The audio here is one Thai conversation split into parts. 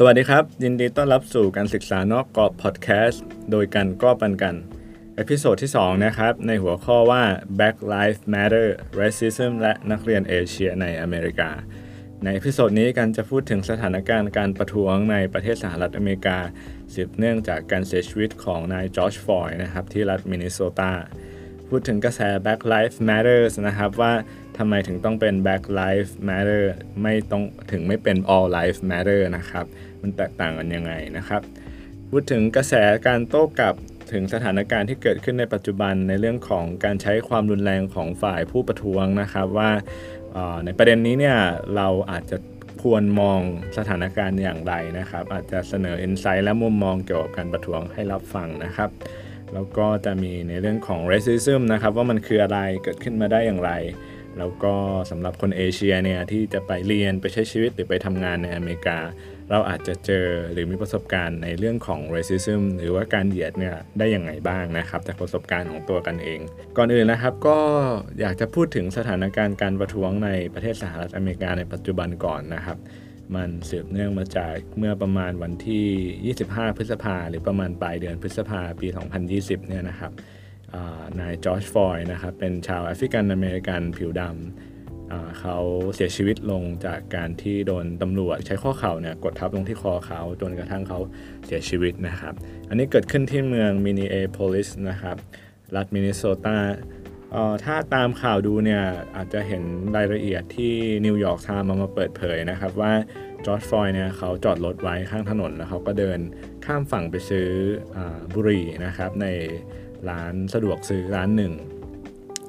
สวัสดีครับ ยินดีต้อนรับสู่การศึกษานอกกรอบพอดแคสต์โดยกันก็ปันกัน episode ที่ 2 นะครับ ในหัวข้อว่า Black Lives Matter Racism และนักเรียนเอเชียในอเมริกา ใน episode นี้กันจะพูดถึงสถานการณ์การประท้วงในประเทศสหรัฐอเมริกา สืบเนื่องจากการเสียชีวิตของนายจอร์จ ฟลอยด์นะครับ ที่รัฐมินนิโซตาพูดถึงกระแส Black Lives Matter นะครับว่าทำไมถึงต้องเป็น Black Lives Matter ไม่ต้องถึงไม่เป็น All Lives Matter นะครับ มันแตกต่างกันยังไงนะครับ พูดถึงกระแสการโต้กลับถึงสถานการณ์ที่เกิดขึ้นในปัจจุบันในเรื่องของการใช้ความรุนแรงของฝ่ายผู้ประท้วงนะครับว่าในประเด็นนี้เนี่ยเราอาจจะควรมองสถานการณ์อย่างไรนะครับ อาจจะเสนออินไซต์และมุมมองเกี่ยวกับการประท้วงให้รับฟังนะครับแล้วก็จะมีในเรื่องของ racism นะครับว่ามันคืออะไรเกิดขึ้นมาได้อย่างไร แล้วก็สำหรับคนเอเชียเนี่ยที่จะไปเรียนไปใช้ชีวิตหรือไปทำงานในอเมริกา เราอาจจะเจอหรือมีประสบการณ์ในเรื่องของ racism หรือว่าการเหยียดเนี่ยได้อย่างไงบ้างนะครับจากประสบการณ์ของตัวกันเอง ก่อนอื่นนะครับก็อยากจะพูดถึงสถานการณ์การประท้วงในประเทศสหรัฐอเมริกาในปัจจุบันก่อนนะครับ มันสืบเนื่องมาจากเมื่อประมาณวันที่ 25 พฤษภาหรือประมาณปลายเดือนพฤษภาปี 2020 เนี่ยนะครับนายจอร์จ ฟลอยด์นะครับเป็นชาวแอฟริกันอเมริกันผิวดำ เขาเสียชีวิตลงจากการที่โดนตำรวจใช้ข้อเข่าเนี่ยกดทับลงที่คอเขาจนกระทั่งเขาเสียชีวิตนะครับ อันนี้เกิดขึ้นที่เมืองมินนีแอโพลิสนะครับ รัฐมินนิโซตาถ้าตามข่าวดูเนี่ยอาจจะเห็นรายละเอียดที่ New York Times มามาเปิดเผยนะครับว่าจอร์จ ฟลอยด์เนี่ยเขาจอดรถไว้ข้างถนนแล้วเขาก็เดินข้ามฝั่งไปซื้ออบุหรี่นะครับในร้านสะดวกซื้อร้านหนึ่ง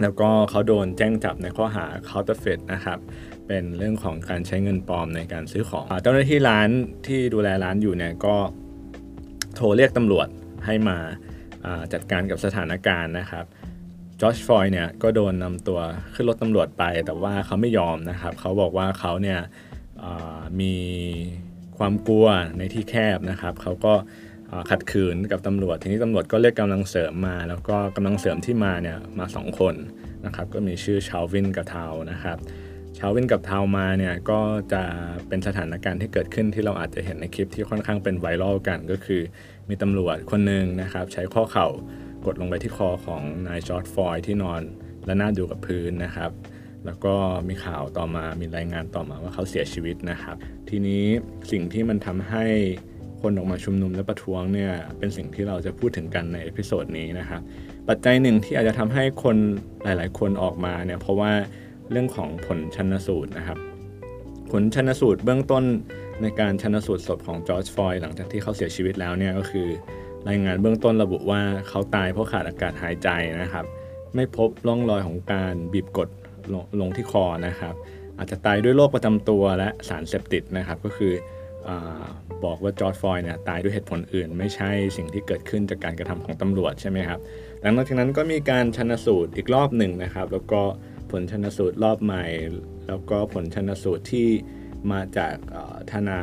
แล้วก็เขาโดนแจ้งจับในข้อหา counterfeit นะครับ เป็นเรื่องของการใช้เงินปลอมในการซื้อของ เจ้าหน้าที่ร้านที่ดูแลร้านอยู่เนี่ยก็โทรเรียกตำรวจให้มาจัดการกับสถานการณ์นะครับจอร์จฟอยเนี่ยก็โดนนำตัวขึ้นรถตำรวจไป แต่ว่าเขาไม่ยอมนะครับ เขาบอกว่าเขาเนี่ยมีความกลัวในที่แคบนะครับ เขาก็ ขัดขืนกับตำรวจ ทีนี้ตำรวจก็เรียกกำลังเสริมมา แล้วก็กำลังเสริมที่มาเนี่ยมา 2 คนนะครับ ก็มีชื่อชาววินกับเทานะครับชาววินกับเทามาเนี่ยก็จะเป็นสถานการณ์ที่เกิดขึ้นที่เราอาจจะเห็นในคลิปที่ค่อนข้างเป็นไวรัลกันก็คือ มีตำรวจคนหนึ่งนะครับ ใช้ข้อเข่ากดลงไปที่คอของนายจอร์ดฟอยที่นอนและน่าดูกับพื้นนะครับ แล้วก็มีข่าวต่อมามีรายงานต่อมาว่าเขาเสียชีวิตนะครับ ทีนี้สิ่งที่มันทำให้ คนออกมาชุมนุมและประท้วงเนี่ยเป็นสิ่งที่เราจะพูดถึงกันใน episode นี้นะครับปัจจัยหนึ่งที่อาจจะทำให้คนหลาย ๆ คนออกมาเนี่ยเพราะว่าเรื่องของผลชันสูตรนะครับ ผลชันสูตรเบื้องต้นในการชันสูตรศพของจอร์จ ฟลอยด์หลังจากที่เขาเสียชีวิตแล้วเนี่ยก็คือ รายงานเบื้องต้นระบุว่าเขาตายเพราะขาดอากาศหายใจนะครับ ไม่พบร่องรอยของการบีบกดลงลงที่คอนะครับ อาจจะตายด้วยโรคประจำตัวและสารเสพติดนะครับ ก็คือ บอกว่าจอร์ดฟอยเนี่ยตายด้วยเหตุผลอื่น ไม่ใช่สิ่งที่เกิดขึ้นจากการกระทำของตำรวจใช่ไหมครับหลังจากนั้นก็มีการชนสูตรอีกรอบหนึ่งนะครับ แล้วก็ผลชนสูตรรอบใหม่ แล้วก็ผลชนสูตรที่มาจากธนา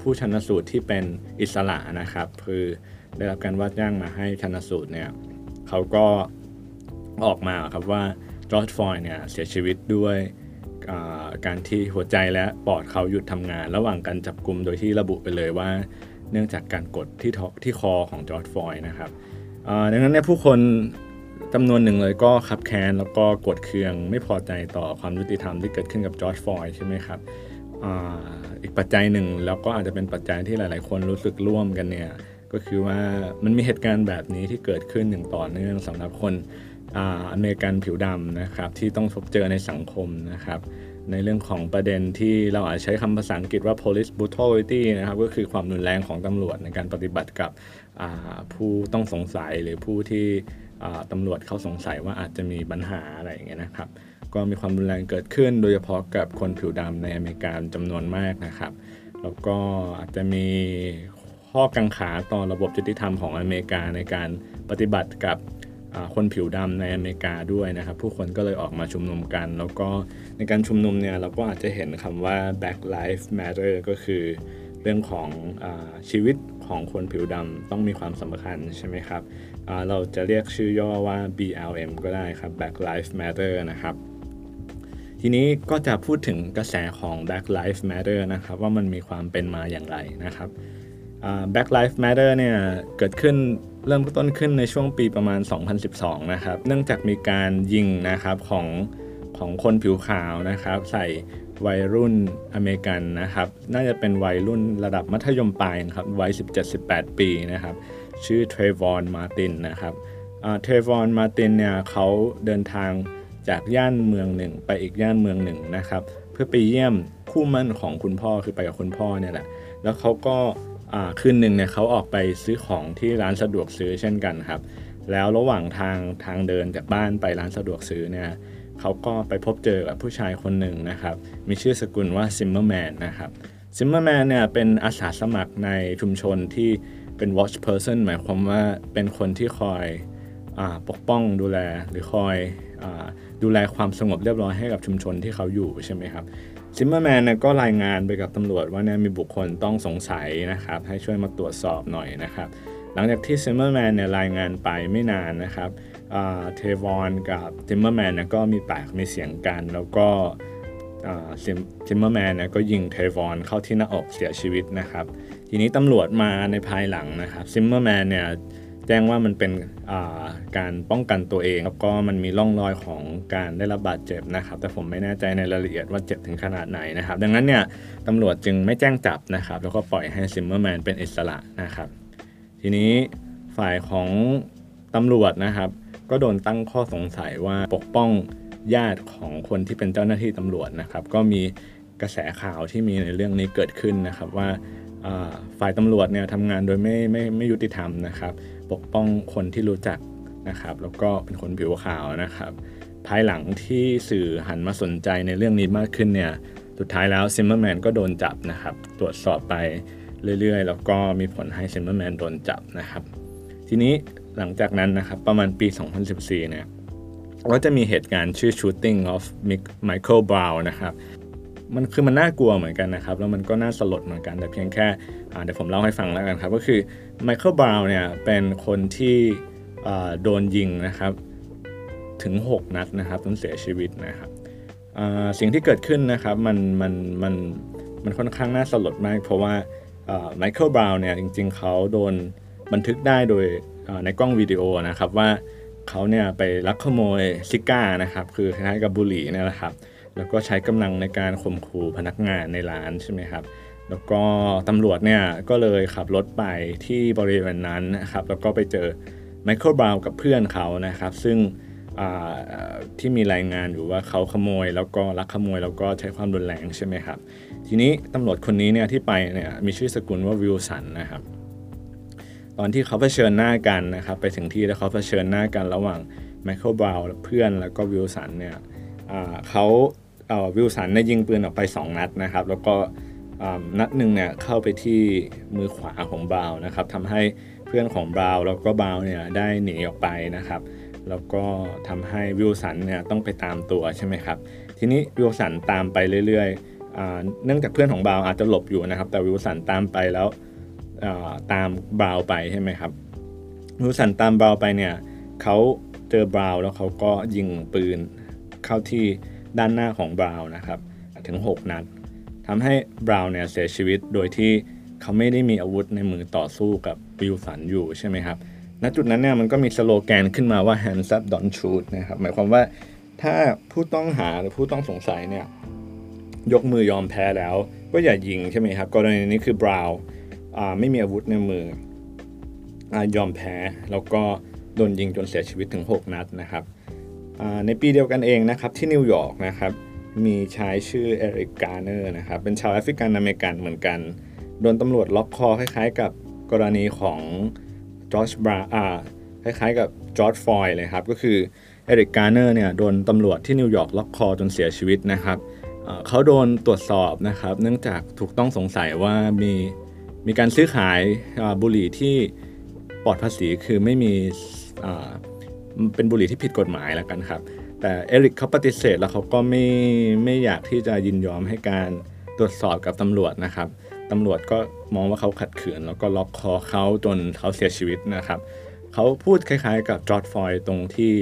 ผู้ชนสูตรที่เป็นอิสระนะครับ คือได้รับการว่าจ้างมาให้ชันสูตรเนี่ยเขาก็ออกมาครับว่าจอร์จ ฟลอยด์เนี่ยเสียชีวิตด้วย การที่หัวใจและปอดเขาหยุดทำงาน ระหว่างการจับกลุ่มโดยที่ระบุไปเลยว่า เนื่องจากการกดที่ที่คอของจอร์จ ฟลอยด์นะครับดังนั้นเนี่ยผู้คนจำนวนหนึ่งเลยก็คับแค้นแล้วก็โกรธเคืองไม่พอใจต่อความยุติธรรมที่เกิดขึ้นกับจอร์จ ฟลอยด์ใช่ไหมครับออีกปัจจัยหนึ่งแล้วก็อาจจะเป็นปัจจัยที่หลาย ๆ คนรู้สึกร่วมกันเนี่ยก็คือว่ามันมีเหตุการณ์แบบนี้ที่เกิดขึ้นอย่างต่อเนื่องสำหรับคน อเมริกันผิวดำนะครับที่ต้องพบเจอในสังคมนะครับในเรื่องของประเด็นที่เราอาจใช้คำภาษาอังกฤษว่า police brutality นะครับก็คือความรุนแรงของตำรวจในการปฏิบัติกับผู้ต้องสงสัยหรือผู้ที่ตำรวจเขาสงสัยว่าอาจจะมีปัญหาอะไรอย่างเงี้ยนะครับ ก็มีความรุนแรงเกิดขึ้นโดยเฉพาะกับคนผิวดำในอเมริกาจำนวนมากนะครับ แล้วก็อาจจะมีข้อกังขาต่อระบบยุติธรรมของอเมริกาในการปฏิบัติกับ คนผิวดำในอเมริกาด้วยนะครับ ผู้คนก็เลยออกมาชุมนุมกัน แล้วก็ในการชุมนุมเนี่ยเราก็อาจจะเห็นคำว่า Black Lives Matter ก็คือเรื่องของอชีวิตของคนผิวดำต้องมีความสำคัญใช่ไหมครับ เราจะเรียกชื่อย่อว่า BLM ก็ได้ครับ Black Lives Matter นะครับททีนี้ก็จะพูดถึงกระแสของ Black Lives Matter นะครับว่ามันมีความเป็นมาอย่างไรนะครับ Black Lives Matter เนี่ยเกิดขึ้น เริ่มต้นขึ้นในช่วงปีประมาณ 2012 นะครับ เนื่องจากมีการยิงนะครับของของคนผิวขาวนะครับ ใส่วัยรุ่นอเมริกันนะครับ น่าจะเป็นวัยรุ่นระดับมัธยมปลายนะครับ วัย 17-18 ปีนะครับ ชื่อเทรวอนมาร์ตินนะครับเทรวอนมาร์ตินเนี่ยเขาเดินทางจากย่านเมืองหนึ่งไปอีกย่านเมืองหนึ่งนะครับ เพื่อไปเยี่ยมคู่หมั้นของคุณพ่อคือไปกับคุณพ่อเนี่ยแหละ แล้วเขาก็ คืนหนึ่งเนี่ยเขาออกไปซื้อของที่ร้านสะดวกซื้อเช่นกันครับ แล้วระหว่างทางทางเดินจากบ้านไปร้านสะดวกซื้อเนี่ยเขาก็ไปพบเจอกับผู้ชายคนหนึ่งนะครับ มีชื่อสกุลว่าซิมเมอร์แมนนะครับซิมเมอร์แมนเนี่ยเป็นอาสาสมัครในชุมชนที่เป็น watch person หมายความว่าเป็นคนที่คอยปกป้องดูแลหรือคอยดูแลความสงบเรียบร้อยให้กับชุมชนที่เขาอยู่ใช่ไหมครับ ซิมเมอร์แมนก็รายงานไปกับตำรวจว่าเนี่ยมีบุคคลต้องสงสัยนะครับ ให้ช่วยมาตรวจสอบหน่อยนะครับ หลังจากที่ซิมเมอร์แมนเนี่ยรายงานไปไม่นานนะครับเทรวอนกับซิมเมอร์แมนก็มีปากมีเสียงกัน แล้วก็ซิมเมอร์แมนก็ยิงเทรวอนเข้าที่หน้าอกเสียชีวิตนะครับ ทีนี้ตำรวจมาในภายหลังนะครับซิมเมอร์แมนเนี่ย แจ้งว่ามันเป็นการป้องกันตัวเองแล้วก็มันมีร่องรอยของการได้รับบาดเจ็บนะครับ แต่ผมไม่แน่ใจในรายละเอียดว่าเจ็บถึงขนาดไหนนะครับ ดังนั้นเนี่ยตำรวจจึงไม่แจ้งจับนะครับ แล้วก็ปล่อยให้ซิมเมอร์แมนเป็นอิสระนะครับ ทีนี้ฝ่ายของตำรวจนะครับ ก็โดนตั้งข้อสงสัยว่าปกป้องญาติของคนที่เป็นเจ้าหน้าที่ตำรวจนะครับ ก็มีกระแสข่าวที่มีในเรื่องนี้เกิดขึ้นนะครับว่าฝ่ายตำรวจเนี่ยทำงานโดยไม่ไม่ไม่ยุติธรรมนะครับ ปกป้องคนที่รู้จักนะครับ แล้วก็เป็นคนผิวขาวนะครับ ภายหลังที่สื่อหันมาสนใจในเรื่องนี้มากขึ้นเนี่ยสุดท้ายแล้วซิมเมอร์แมนก็โดนจับนะครับ ตรวจสอบไปเรื่อยๆ แล้วก็มีผลให้ซิมเมอร์แมนโดนจับนะครับ ทีนี้หลังจากนั้นนะครับประมาณปี 2014 เนี่ยก็จะมีเหตุการณ์ชื่อ shooting of Michael Brown นะครับ มันคือมันน่ากลัวเหมือนกันนะครับแล้วมันก็น่าสลดเหมือนกัน แต่เพียงแค่เดี๋ยวผมเล่าให้ฟังแล้วกันครับ ก็คือไมเคิลบราวน์เนี่ยเป็นคนที่โดนยิงนะครับถึง 6 นัดนะครับจนเสียชีวิตนะครับสิ่งที่เกิดขึ้นนะครับมันมันมันมันค่อนข้างน่าสลดมาก เพราะว่าไมเคิลบราวน์เนี่ยจริง ๆ เขาโดนบันทึกได้โดยในกล้องวิดีโอนะครับว่าเขาเนี่ยไปลักขโมย cigar นะครับคือคล้ายๆกับบุหรี่นี่แหละครับ แล้วก็ใช้กำลังในการข่มขู่พนักงานในร้านใช่ไหมครับ แล้วก็ตำรวจเนี่ยก็เลยขับรถไปที่บริเวณนั้นนะครับแล้วก็ไปเจอไมเคิลบราวน์กับเพื่อนเขานะครับ ซึ่งที่มีรายงานอยู่ว่าเขาขโมย แล้วก็ลักขโมยแล้วก็ใช้ความรุนแรงใช่ไหมครับ ทีนี้ตำรวจคนนี้เนี่ยที่ไปเนี่ยมีชื่อสกุลว่าวิลสันนะครับ ตอนที่เขาเผชิญหน้ากันนะครับ ไปถึงที่แล้วเขาเผชิญหน้ากันระหว่างไมเคิลบราวน์เพื่อนแล้วก็วิลสันเนี่ยเขา วิลสันเนี่ยยิงปืนออกไป 2 นัดนะครับ แล้วก็นัดหนึ่งเนี่ยเข้าไปที่มือขวาของบราวนะครับทำให้เพื่อนของบราวแล้วก็บราวเนี่ยได้หนีออกไปนะครับ แล้วก็ทำให้วิลสันเนี่ยต้องไปตามตัวใช่ไหมครับ ทีนี้วิลสันตามไปเรื่อยๆเนื่องจากเพื่อนของบราวอาจจะหลบอยู่นะครับ แต่วิลสันตามไปแล้วตามบราวไปใช่ไหมครับวิลสันตามบราวไปเนี่ยเขาเจอบราวแล้วเขาก็ยิงปืนเข้าที่ ด้านหน้าของบราวน์นะครับถึง 6 นัดทำให้บราวน์เนี่ยเสียชีวิตโดยที่เขาไม่ได้มีอาวุธในมือต่อสู้กับวิลสันอยู่ใช่ไหมครับณจุดนั้นเนี่ยมันก็มีสโลแกนขึ้นมาว่า hands up don't shoot นะครับหมายความว่าถ้าผู้ต้องหาหรือผู้ต้องสงสัยเนี่ยยกมือยอมแพ้แล้ว ก็อย่ายิงใช่ไหมครับกรณีนี้คือบราวน์ไม่มีอาวุธในมือยอมแพ้ แล้วก็โดนยิงจนเสียชีวิตถึง 6 นัดนะครับ ในปีเดียวกันเองนะครับที่นิวยอร์กนะครับมีชายชื่อเอริกการ์เนอร์นะครับเป็นชาวแอฟริกันอเมริกันเหมือนกัน โดนตำรวจล็อกคอคล้ายๆ กับกรณีของจอร์จบราอาคล้ายๆ กับจอร์จ ฟลอยด์เลยครับก็คือเอริกการ์เนอร์เนี่ยโดนตำรวจที่นิวยอร์กล็อกคอจนเสียชีวิตนะครับเขาโดนตรวจสอบนะครับเนื่องจากถูกต้องสงสัยว่ามีมีการซื้อขายบุหรี่ที่ปลอดภาษีคือไม่มี เป็นบุหรี่ที่ผิดกฎหมายแล้วกันครับ แต่เอริกเขาปฏิเสธแล้วเขาก็ไม่ไม่อยากที่จะยินยอมให้การตรวจสอบกับตำรวจนะครับตำรวจก็มองว่าเขาขัดขืน แล้วก็ล็อกคอเขาจนเขาเสียชีวิตนะครับเขาพูดคล้ายๆ กับจอร์จ ฟลอยด์ตรงที่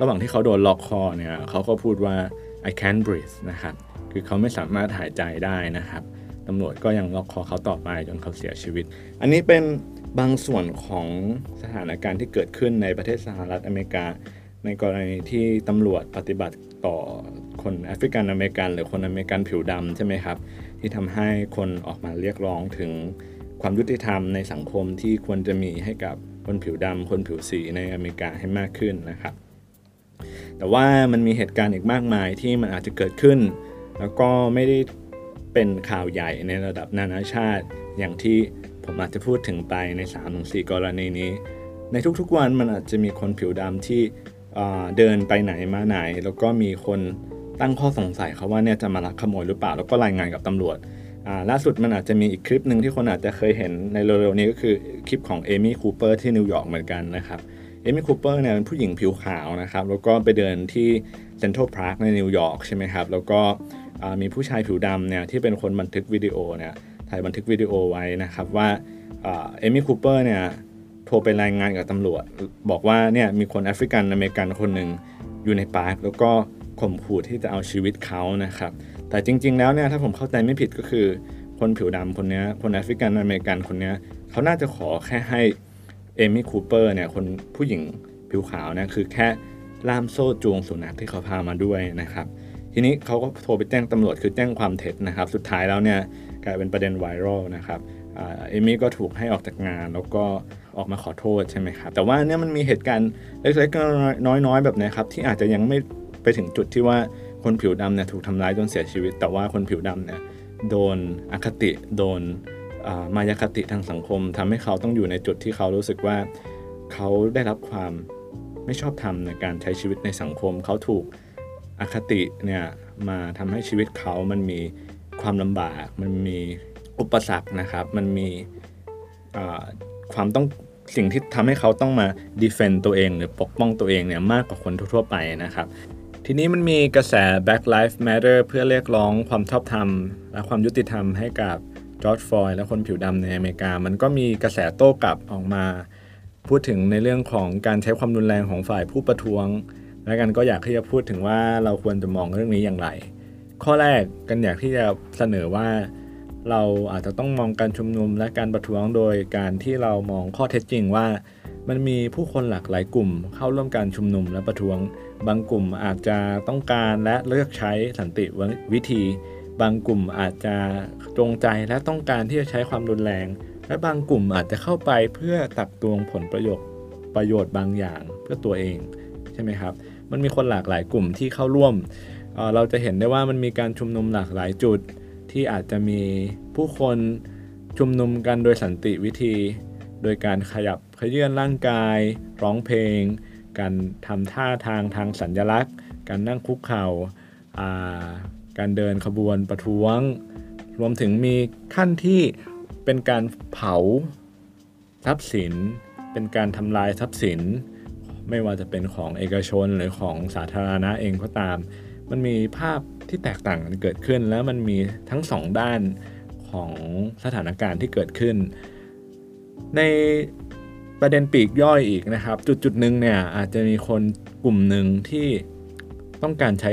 ระหว่างที่เขาโดนล็อกคอเนี่ยเขาก็พูดว่า I can't breathe นะครับคือเขาไม่สามารถหายใจได้นะครับตำรวจก็ยังล็อกคอเขาต่อไปจนเขาเสียชีวิต อันนี้เป็น บางส่วนของสถานการณ์ที่เกิดขึ้นในประเทศสหรัฐอเมริกา ในกรณีที่ตำรวจปฏิบัติต่อคนแอฟริกันอเมริกัน หรือคนอเมริกันผิวดำใช่ไหมครับ ที่ทำให้คนออกมาเรียกร้องถึงความยุติธรรมในสังคมที่ควรจะมีให้กับคนผิวดำคนผิวสีในอเมริกาให้มากขึ้นนะครับ แต่ว่ามันมีเหตุการณ์อีกมากมายที่มันอาจจะเกิดขึ้น แล้วก็ไม่ได้เป็นข่าวใหญ่ในระดับนานาชาติอย่างที่ ผมอาจจะพูดถึงไปใน 3-4 กรณีนี้ ในทุกๆวันมันอาจจะมีคนผิวดำที่เดินไปไหนมาไหน แล้วก็มีคนตั้งข้อสงสัยเขาว่าเนี่ยจะมาลักขโมยหรือเปล่า แล้วก็รายงานกับตำรวจล่าสุดมันอาจจะมีอีกคลิปหนึ่งที่คนอาจจะเคยเห็นในเร็วๆนี้ก็คือคลิปของเอมี่คูเปอร์ที่นิวยอร์กเหมือนกันนะครับเอมี่คูเปอร์เนี่ยเป็นผู้หญิงผิวขาวนะครับแล้วก็ไปเดินที่เซ็นทรัลพาร์คในนิวยอร์กใช่ไหมครับแล้วก็มีผู้ชายผิวดำเนี่ยที่เป็นคนบันทึกวิดีโอเนี่ย ถ่ายบันทึกวิดีโอไว้นะครับว่าเอมี่คูเปอร์เนี่ยโทรไปรายงานกับตำรวจ บอกว่าเนี่ยมีคนแอฟริกันอเมริกันคนหนึ่งอยู่ใน park แล้วก็ข่มขู่ที่จะเอาชีวิตเขานะครับ แต่จริง ๆ แล้วเนี่ยถ้าผมเข้าใจไม่ผิดก็คือ คนผิวดำคนนี้คนแอฟริกันอเมริกันคนนี้เขาน่าจะขอแค่ให้เอมี่คูเปอร์เนี่ยคนผู้หญิงผิวขาวเนี่ยคือแค่ล่ามโซ่จูงสุนัขที่เขาพามาด้วยนะครับ ทีนี้เขาก็โทรไปแจ้งตำรวจคือแจ้งความเท็จนะครับ สุดท้ายแล้วเนี่ย กลายเป็นประเด็น viral นะครับเอมี่ก็ถูกให้ออกจากงานแล้วก็ออกมาขอโทษใช่ไหมครับ แต่ว่าเนี่ยมันมีเหตุการณ์เล็กๆน้อยๆแบบนี้ครับ ที่อาจจะยังไม่ไปถึงจุดที่ว่าคนผิวดำเนี่ยถูกทำร้ายจนเสียชีวิต แต่ว่าคนผิวดำเนี่ยโดนอคติโดนมายาคติทางสังคมทำให้เขาต้องอยู่ในจุดที่เขารู้สึกว่าเขาได้รับความไม่ชอบธรรมในการใช้ชีวิตในสังคม เขาถูกอคติเนี่ยมาทำให้ชีวิตเขามันมี ความลำบาก มันมีอุปสรรคนะครับ มันมีความต้องสิ่งที่ทำให้เขาต้องมาดีเฟนต์ตัวเอง หรือปกป้องตัวเองเนี่ยมากกว่าคนทั่วไปนะครับ ทีนี้มันมีกระแส Black Lives Matter เพื่อเรียกร้องความชอบธรรม และความยุติธรรมให้กับจอร์จฟอยและคนผิวดำในอเมริกา มันก็มีกระแสโต้กลับออกมา พูดถึงในเรื่องของการใช้ความรุนแรงของฝ่ายผู้ประท้วง และกันก็อยากที่จะพูดถึงว่าเราควรจะมองเรื่องนี้อย่างไร ข้อแรกกันอยากที่จะเสนอว่าเราอาจจะต้องมองการชุมนุมและการประท้วงโดยการที่เรามองข้อเท็จจริงว่า มันมีผู้คนหลากหลายกลุ่ม เข้าร่วมการชุมนุมและประท้วง บางกลุ่มอาจจะต้องการและเลือกใช้สันติวิธี บางกลุ่มอาจจะจงใจและต้องการที่จะใช้ความรุนแรง และบางกลุ่มอาจจะเข้าไปเพื่อตักตวงผลประโยชน์ประโยชน์บางอย่างเพื่อตัวเองใช่ไหมครับ มันมีคนหลากหลายกลุ่มที่เข้าร่วม เราจะเห็นได้ว่ามันมีการชุมนุมหลากหลายจุด ที่อาจจะมีผู้คนชุมนุมกันโดยสันติวิธี โดยการขยับขยื่นร่างกาย ร้องเพลง การทำท่าทางทางสัญญลักษณ์ การนั่งคุกเข่าการเดินขบวนประท้วง รวมถึงมีขั้นที่เป็นการเผาทรัพย์สิน เป็นการทำลายทรัพย์สิน ไม่ว่าจะเป็นของเอกชนหรือของสาธารณะเองก็ตาม มันมีภาพที่แตกต่างกันเกิดขึ้น แล้วมันมีทั้งสองด้านของสถานการณ์ที่เกิดขึ้น ในประเด็นปีกย่อยอีกนะครับ จุดจุดหนึ่งเนี่ยอาจจะมีคนกลุ่มหนึ่งที่ต้องการใช้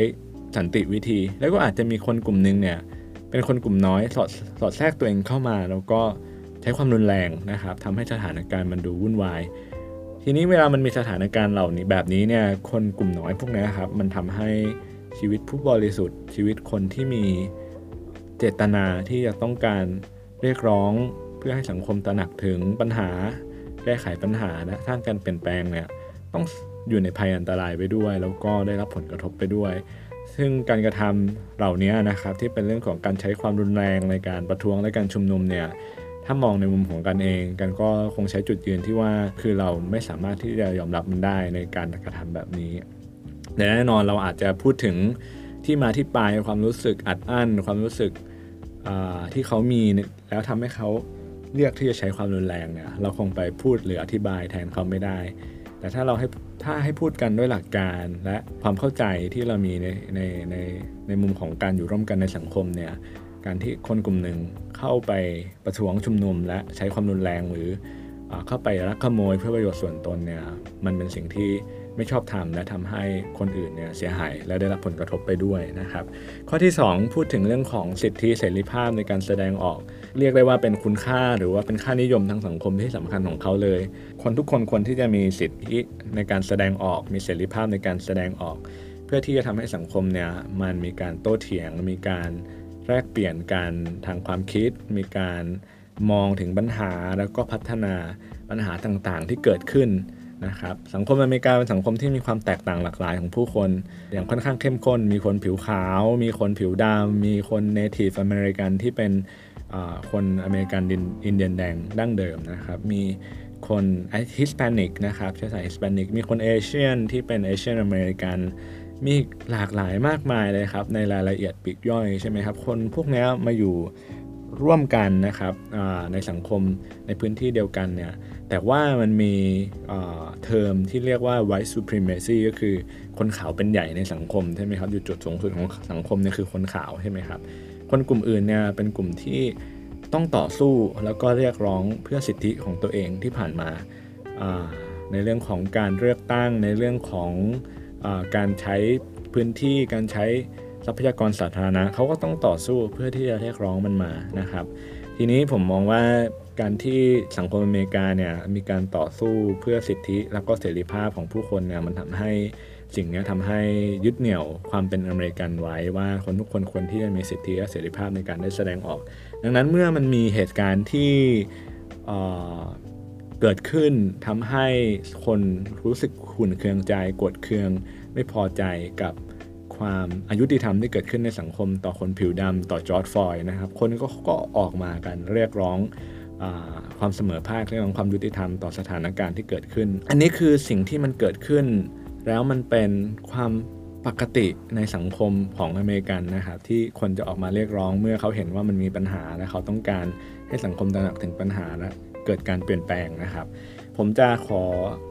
สันติวิธี แล้วก็อาจจะมีคนกลุ่มหนึ่งเนี่ยเป็นคนกลุ่มน้อยสอดสอดแทรกตัวเองเข้ามา แล้วก็ใช้ความรุนแรงนะครับทำให้สถานการณ์มันดูวุ่นวาย ทีนี้เวลามันมีสถานการณ์เหล่านี้แบบนี้เนี่ยคนกลุ่มน้อยพวกนี้ครับมันทำให้ ชีวิตผู้บริสุทธิ์ ชีวิตคนที่มีเจตนาที่จะต้องการเรียกร้องเพื่อให้สังคมตระหนักถึงปัญหา แก้ไขปัญหาและสร้างการเปลี่ยนแปลงเนี่ยต้องอยู่ในภัยอันตรายไปด้วย แล้วก็ได้รับผลกระทบไปด้วย ซึ่งการกระทำเหล่านี้นะครับที่เป็นเรื่องของการใช้ความรุนแรงในการประท้วงและการชุมนุมเนี่ยถ้ามองในมุมของกันเองกันก็คงใช้จุดยืนที่ว่าคือเราไม่สามารถที่จะยอมรับมันได้ในการกระทำแบบนี้ แต่แน่นอนเราอาจจะพูดถึงที่มาที่ไปความรู้สึกอัดอั้น ความรู้สึกที่เขามีแล้วทำให้เขาเลือกที่จะใช้ความรุนแรงเนี่ยเราคงไปพูดหรืออธิบายแทนเขาไม่ได้ แต่ถ้าเราให้ถ้าให้พูดกันด้วยหลักการและความเข้าใจที่เรามีในในในในมุมของการอยู่ร่วมกันในสังคมเนี่ยการที่คนกลุ่มหนึ่งเข้าไปประท้วงชุมนุม และใช้ความรุนแรงหรือเข้าไปรักขโมยเพื่อประโยชน์ส่วนตนเนี่ยมันเป็นสิ่งที่ ไม่ชอบทำและทำให้คนอื่นเนี่ยเสียหายและได้รับผลกระทบไปด้วยนะครับ ข้อที่ 2 พูดถึงเรื่องของสิทธิเสรีภาพในการแสดงออก เรียกได้ว่าเป็นคุณค่าหรือว่าเป็นค่านิยมทางสังคมที่สำคัญของเขาเลย คนทุกคนควรที่จะมีสิทธิในการแสดงออก มีเสรีภาพในการแสดงออก เพื่อที่จะทำให้สังคมเนี่ยมันมีการโต้เถียง มีการแลกเปลี่ยนการทางความคิด มีการมองถึงปัญหาแล้วก็พัฒนาปัญหาต่างๆ ที่เกิดขึ้น นะครับสังคมอเมริกาเป็นสังคมที่มีความแตกต่างหลากหลายของผู้คน อย่างค่อนข้างเข้มข้น มีคนผิวขาว มีคนผิวดำมีคน Native American ที่เป็นคนอเมริกันอินเดียนแดงดั้งเดิมนะครับ มีคน Hispanic นะครับเชื้อสาย Hispanic มีคน Asian ที่เป็น Asian American มีหลากหลายมากมายเลยครับ ในรายละเอียดปลีกย่อยใช่ไหมครับ คนพวกนี้มาอยู่ ร่วมกันนะครับในสังคมในพื้นที่เดียวกันเนี่ยแต่ว่ามันมีเทอมที่เรียกว่า white supremacy ก็คือคนขาวเป็นใหญ่ในสังคมใช่ไหมครับอยู่จุดสูงสุดของสังคมเนี่ยคือคนขาวใช่ไหมครับคนกลุ่มอื่นเนี่ยเป็นกลุ่มที่ต้องต่อสู้แล้วก็เรียกร้องเพื่อสิทธิของตัวเองที่ผ่านมาในเรื่องของการเลือกตั้งในเรื่องของอการใช้พื้นที่การใช้ ทรัพยากรสาธารณะเขาก็ต้องต่อสู้เพื่อที่จะเรียกร้องมันมานะครับ ทีนี้ผมมองว่าการที่สังคมอเมริกาเนี่ยมีการต่อสู้เพื่อสิทธิแล้วก็เสรีภาพของผู้คนเนี่ยมันทำให้สิ่งนี้ทำให้ยึดเหนี่ยวความเป็นอเมริกันไว้ว่าคนทุกคนควรที่จะมีสิทธิและเสรีภาพในการได้แสดงออก ดังนั้นเมื่อมันมีเหตุการณ์ที่เกิดขึ้นทำให้คนรู้สึกขุ่นเคืองใจกดเคืองไม่พอใจกับ ความอายุติธรรมที่เกิดขึ้นในสังคมต่อคนผิวดำต่อจอร์ดฟอยนะครับ คนก็ก็ออกมากันเรียกร้องอความเสมอภาคเรื่องของความยุติธรรมต่อสถานการณ์ที่เกิดขึ้น อันนี้คือสิ่งที่มันเกิดขึ้น แล้วมันเป็นความปกติในสังคมของอเมริกันนะครับที่คนจะออกมาเรียกร้องเมื่อเขาเห็นว่ามันมีปัญหาและเขาต้องการให้สังคมตระหนักถึงปัญหาและเกิดการเปลี่ยนแปลงนะครับ ผมจะขอ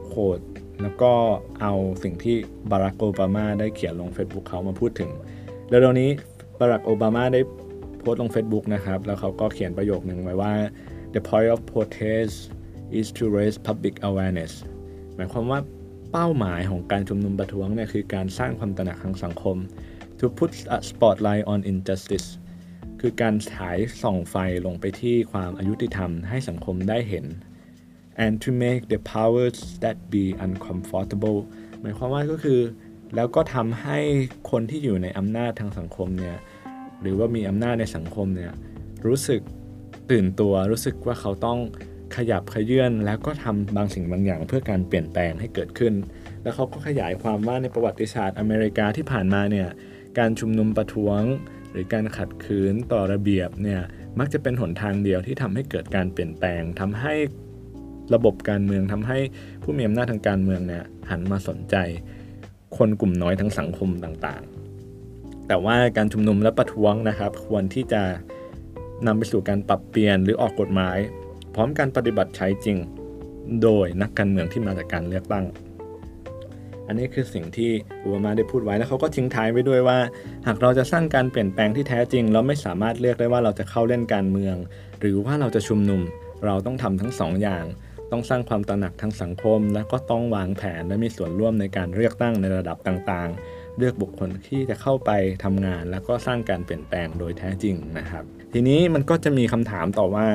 โคด แล้วก็เอาสิ่งที่บารักโอบามาได้เขียนลง Facebook เขามาพูดถึงเร็วๆนี้บารักโอบามาได้โพสต์ลง Facebook นะครับ แล้วเขาก็เขียนประโยคหนึ่งไว้ว่า the point of protest is to raise public awareness หมายความว่าเป้าหมายของการชุมนุมประท้วงเนี่ยคือการสร้างความตระหนักทางสังคม to put a spotlight on injustice คือการฉายส่องไฟลงไปที่ความอายุติธรรมให้สังคมได้เห็น and to make the powers that be uncomfortable หมายความว่าก็คือ แล้วก็ทำให้คนที่อยู่ในอำนาจทางสังคมเนี่ยหรือว่ามีอำนาจในสังคมเนี่ยรู้สึกตื่นตัวรู้สึกว่าเขาต้องขยับขยื่นแล้วก็ทำบางสิ่งบางอย่างเพื่อการเปลี่ยนแปลงให้เกิดขึ้น แล้วเขาก็ขยายความว่าในประวัติศาสตร์อเมริกาที่ผ่านมาเนี่ยการชุมนุมประท้วง หรือการขัดขืนต่อระเบียบเนี่ยมักจะเป็นหนทางเดียวที่ทำให้เกิดการเปลี่ยนแปลงทำให้ ระบบการเมืองทำให้ผู้มีอำนาจทางการเมืองเนี่ยหันมาสนใจคนกลุ่มน้อยทั้งสังคมต่างๆ แต่ว่าการชุมนุมและประท้วงนะครับ ควรที่จะนำไปสู่การปรับเปลี่ยนหรือออกกฎหมาย พร้อมการปฏิบัติใช้จริงโดยนักการเมืองที่มาจากการเลือกตั้ง อันนี้คือสิ่งที่อูบามาได้พูดไว้แล้วเขาก็ทิ้งท้ายไว้ด้วยว่า หากเราจะสร้างการเปลี่ยนแปลงที่แท้จริง เราไม่สามารถเลือกได้ว่าเราจะเข้าเล่นการเมือง หรือว่าเราจะชุมนุมเราต้องทำทั้งสองอย่าง ต้องสร้างความตระหนักทางสังคม และก็ต้องวางแผนและมีส่วนร่วมในการเลือกตั้งในระดับต่างๆ เลือกบุคคลที่จะเข้าไปทำงาน แล้วก็สร้างการเปลี่ยนแปลงโดยแท้จริงนะครับ ทีนี้มันก็จะมีคำถามต่อว่า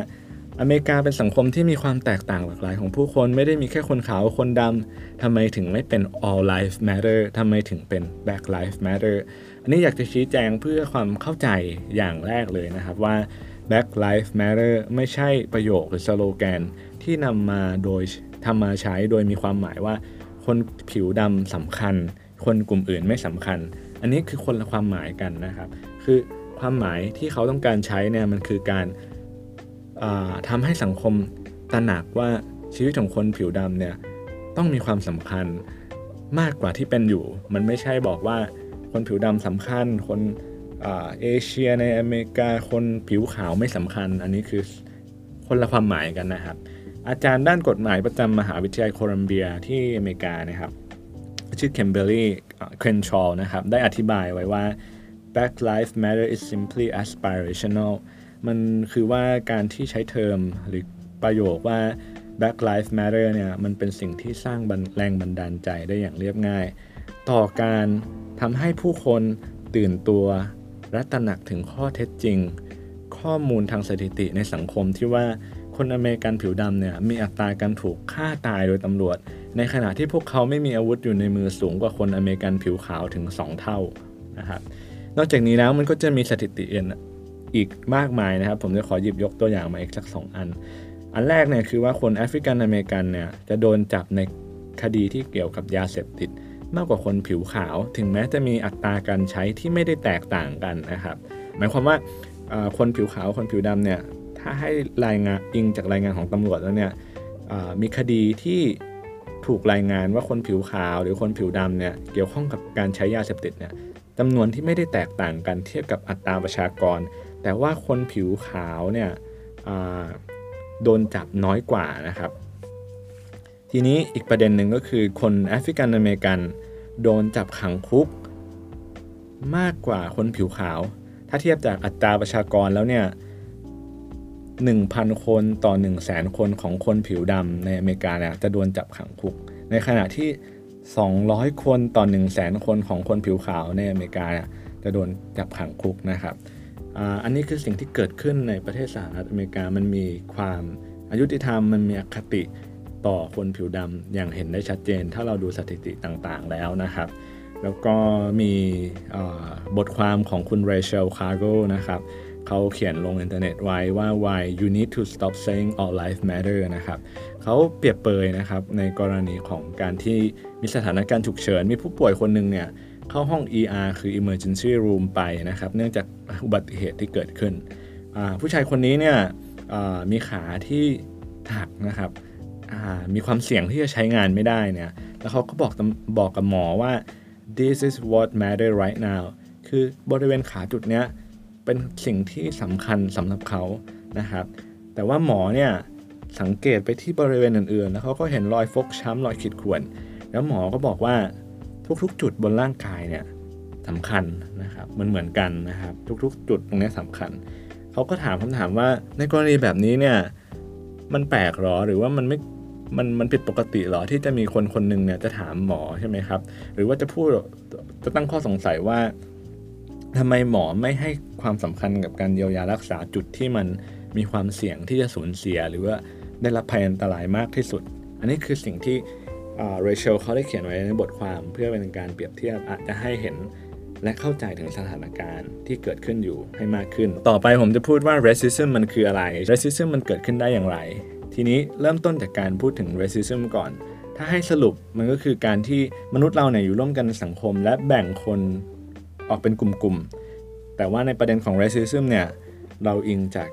อเมริกาเป็นสังคมที่มีความแตกต่างหลากหลายของผู้คนไม่ได้มีแค่คนขาวคนดำทำไมถึงไม่เป็น all life matter ทำไมถึงเป็น black life matter อันนี้อยากจะชี้แจงเพื่อความเข้าใจอย่างแรกเลยนะครับว่า black life matter ไม่ใช่ประโยคหรือสโลแกน ที่นำมาโดยทำมาใช้โดยมีความหมายว่า คนผิวดำสำคัญ คนกลุ่มอื่นไม่สำคัญ อันนี้คือคนละความหมายกันนะครับ คือความหมายที่เขาต้องการใช้เนี่ยมันคือการทำให้สังคมตระหนักว่าชีวิตของคนผิวดำเนี่ยต้องมีความสำคัญมากกว่าที่เป็นอยู่ มันไม่ใช่บอกว่าคนผิวดำสำคัญ คนเอเชียในอเมริกาคนผิวขาวไม่สำคัญ อันนี้คือคนละความหมายกันนะครับ อาจารย์ด้านกฎหมายประจำมหาวิทยาลัยโคลัมเบียที่อเมริกานะครับ ชื่อเคมเบอรี่เครนชอลนะครับ ได้อธิบายไว้ว่า Black Lives Matter is simply aspirational มันคือว่าการที่ใช้เทอมหรือประโยคว่า Black Lives Matter เนี่ยมันเป็นสิ่งที่สร้างแรงบันดาลใจได้อย่างเรียบง่าย ต่อการทำให้ผู้คนตื่นตัวและตระหนักถึงข้อเท็จจริง ข้อมูลทางสถิติในสังคมที่ว่า คนอเมริกันผิวดำเนี่ยมีอัตราการถูกฆ่าตายโดยตำรวจ ในขณะที่พวกเขาไม่มีอาวุธอยู่ในมือสูงกว่าคนอเมริกันผิวขาวถึง 2 เท่านะครับนอกจากนี้แล้วมันก็จะมีสถิติอื่นอีกมากมายนะครับ ผมจะขอหยิบยกตัวอย่างมาอีกสักสองอัน อันแรกเนี่ยคือว่าคนแอฟริกันอเมริกันเนี่ยจะโดนจับในคดีที่เกี่ยวกับยาเสพติด มากกว่าคนผิวขาว ถึงแม้จะมีอัตราการใช้ที่ไม่ได้แตกต่างกันนะครับ หมายความว่าคนผิวขาวคนผิวดำเนี่ย ถ้าให้รายงานอิงจากรายงานของตำรวจแล้วเนี่ยมีคดีที่ถูกรายงานว่าคนผิวขาวหรือคนผิวดำเนี่ยเกี่ยวข้องกับการใช้ยาเสพติดเนี่ยจำนวนที่ไม่ได้แตกต่างกันเทียบกับอัตราประชากร แต่ว่าคนผิวขาวเนี่ยโดนจับน้อยกว่านะครับ ทีนี้อีกประเด็นหนึ่งก็คือคนแอฟริกันอเมริกันโดนจับขังคุก มากกว่าคนผิวขาว ถ้าเทียบจากอัตราประชากรแล้วเนี่ย 1,000 คนต่อ 1 0 0 0 0แสนคนของคนผิวดำในอเมริกาเนี่ยจะโดนจับขังคุก ในขณะที่ 200 คนต่อ 1 0 0 0 0แสนคนของคนผิวขาวในอเมริกาเนี่ยจะโดนจับขังคุกนะครับอันนี้คือสิ่งที่เกิดขึ้นในประเทศสหรัฐอเมริกามันมีความอยุติธรรมมันมีอคติต่อคนผิวดำอย่างเห็นได้ชัดเจน ถ้าเราดูสถิติต่างๆแล้วนะครับ แล้วก็มีบทความของคุณเรเชลคาร์โกนะครับ เขาเขียนลงอินเทอร์เน็ตไว้ว่า why you need to stop saying all lives matter นะครับเขาเปรียบเปรยนะครับในกรณีของการที่มีสถานการณ์ฉุกเฉิน มีผู้ป่วยคนหนึ่งเนี่ยเข้าห้อง ER คือ emergency room ไปนะครับ เนื่องจากอุบัติเหตุที่เกิดขึ้น ผู้ชายคนนี้เนี่ยมีขาที่หักนะครับมีความเสี่ยงที่จะใช้งานไม่ได้เนี่ยแล้วเขาก็บอกบอกกับหมอว่า this is what matter right now คือบริเวณขาจุดเนี้ย เป็นสิ่งที่สำคัญสำหรับเขานะครับ แต่ว่าหมอเนี่ยสังเกตไปที่บริเวณอื่นๆ แล้วเขาก็เห็นรอยฟกช้ำรอยขีดข่วน แล้วหมอก็บอกว่าทุกๆ จุดบนร่างกายเนี่ยสำคัญนะครับมันเหมือนกันนะครับ ทุกๆ จุดตรงนี้สำคัญเขาก็ถามคำถามว่าในกรณีแบบนี้เนี่ยมันแปลกหรอหรือว่ามันไม่มันมันผิดปกติหรอที่จะมีคนคนหนึ่งเนี่ยจะถามหมอใช่ไหมครับ หรือว่าจะพูดจะตั้งข้อสงสัยว่า ทำไมหมอไม่ให้ความสำคัญกับการเยียวยารักษาจุดที่มันมีความเสี่ยงที่จะสูญเสีย หรือว่าได้รับภัยอันตรายมากที่สุด อันนี้คือสิ่งที่เรเชลเขาได้เขียนไว้ในบทความเพื่อเป็นการเปรียบเทียบอาจจะให้เห็นและเข้าใจถึงสถานการณ์ที่เกิดขึ้นอยู่ให้มากขึ้น ต่อไปผมจะพูดว่า racism มันคืออะไร racism มันเกิดขึ้นได้อย่างไร ทีนี้เริ่มต้นจากการพูดถึง racism ก่อน ถ้าให้สรุปมันก็คือการที่มนุษย์เราเนี่ยอยู่ร่วมกันในสังคม และแบ่งคน ออกเป็นกลุ่มๆ แต่ว่าในประเด็นของ racism เนี่ย เราอิงจาก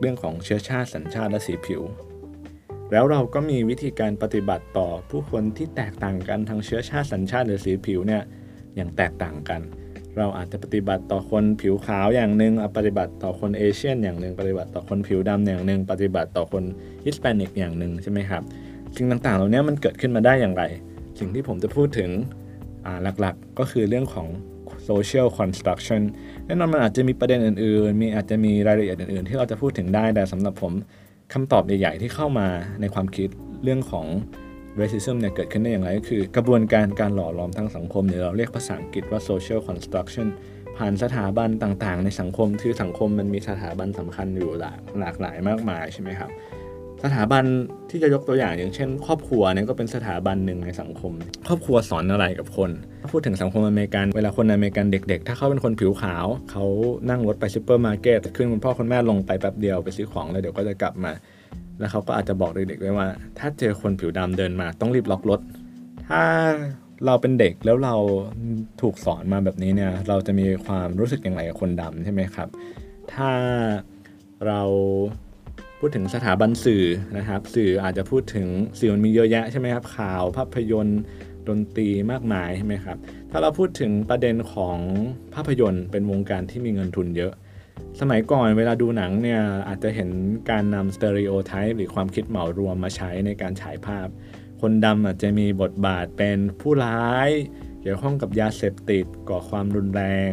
เรื่องของเชื้อชาติสัญชาติและสีผิว แล้วเราก็มีวิธีการปฏิบัติต่อผู้คนที่แตกต่างกันทางเชื้อชาติสัญชาติหรือสีผิวเนี่ยอย่างแตกต่างกัน เราอาจจะปฏิบัติต่อคนผิวขาวอย่างหนึ่งปฏิบัติต่อคนเอเชียนอย่างหนึ่งปฏิบัติต่อคนผิวดำอย่างหนึ่งปฏิบัติต่อคนฮิสแปนิกอย่างหนึ่งใช่ไหมครับสิ่งต่างๆ เหล่านี้มันเกิดขึ้นมาได้อย่างไร สิ่งที่ผมจะพูดถึงหลักๆก็คือเรื่องของ social construction แน่นอนมันอาจจะมีประเด็นอื่นๆ มีอาจจะมีรายละเอียดอื่นๆ ที่เราจะพูดถึงได้ แต่สำหรับผมคำตอบใหญ่ๆ ที่เข้ามาในความคิดเรื่องของ racism เนี่ยเกิดขึ้นได้อย่างไรก็คือกระบวนการการหล่อหลอมทางสังคมเนี่ยเราเรียกภาษาอังกฤษว่า social construction ผ่านสถาบันต่างๆ ในสังคมคือสังคมมันมีสถาบันสำคัญอยู่หลากหลากหลายมากมายใช่ไหมครับ สถาบันที่จะยกตัวอย่างอย่างเช่น ครอบครัวเนี่ยก็เป็นสถาบันหนึ่งในสังคม ครอบครัวสอนอะไรกับคน พูดถึงสังคมอเมริกัน เวลาคนอเมริกันเด็ก ๆ ถ้าเขาเป็นคนผิวขาว เขานั่งรถไปซูเปอร์มาร์เก็ตขึ้นคุณพ่อคุณแม่ลงไปแป๊บเดียวไปซื้อของแล้วเดี๋ยวก็จะกลับมา แล้วเขาก็อาจจะบอกเด็กๆไว้ว่า ถ้าเจอคนผิวดำเดินมาต้องรีบล็อกรถ ถ้าเราเป็นเด็กแล้วเราถูกสอนมาแบบนี้เนี่ยเราจะมีความรู้สึกอย่างไรกับคนดำใช่ไหมครับ ถ้าเรา พูดถึงสถาบันสื่อนะครับ สื่ออาจจะพูดถึงสื่อมันมีเยอะแยะใช่ไหมครับข่าวภาพยนตร์ดนตรีมากมายใช่ไหมครับ ถ้าเราพูดถึงประเด็นของภาพยนตร์เป็นวงการที่มีเงินทุนเยอะ สมัยก่อนเวลาดูหนังเนี่ยอาจจะเห็นการนำสเตอริโอไทป์หรือความคิดเหมารวมมาใช้ในการฉายภาพ คนดำอาจจะมีบทบาทเป็นผู้ร้าย เกี่ยวข้องกับยาเสพติดก่อความรุนแรง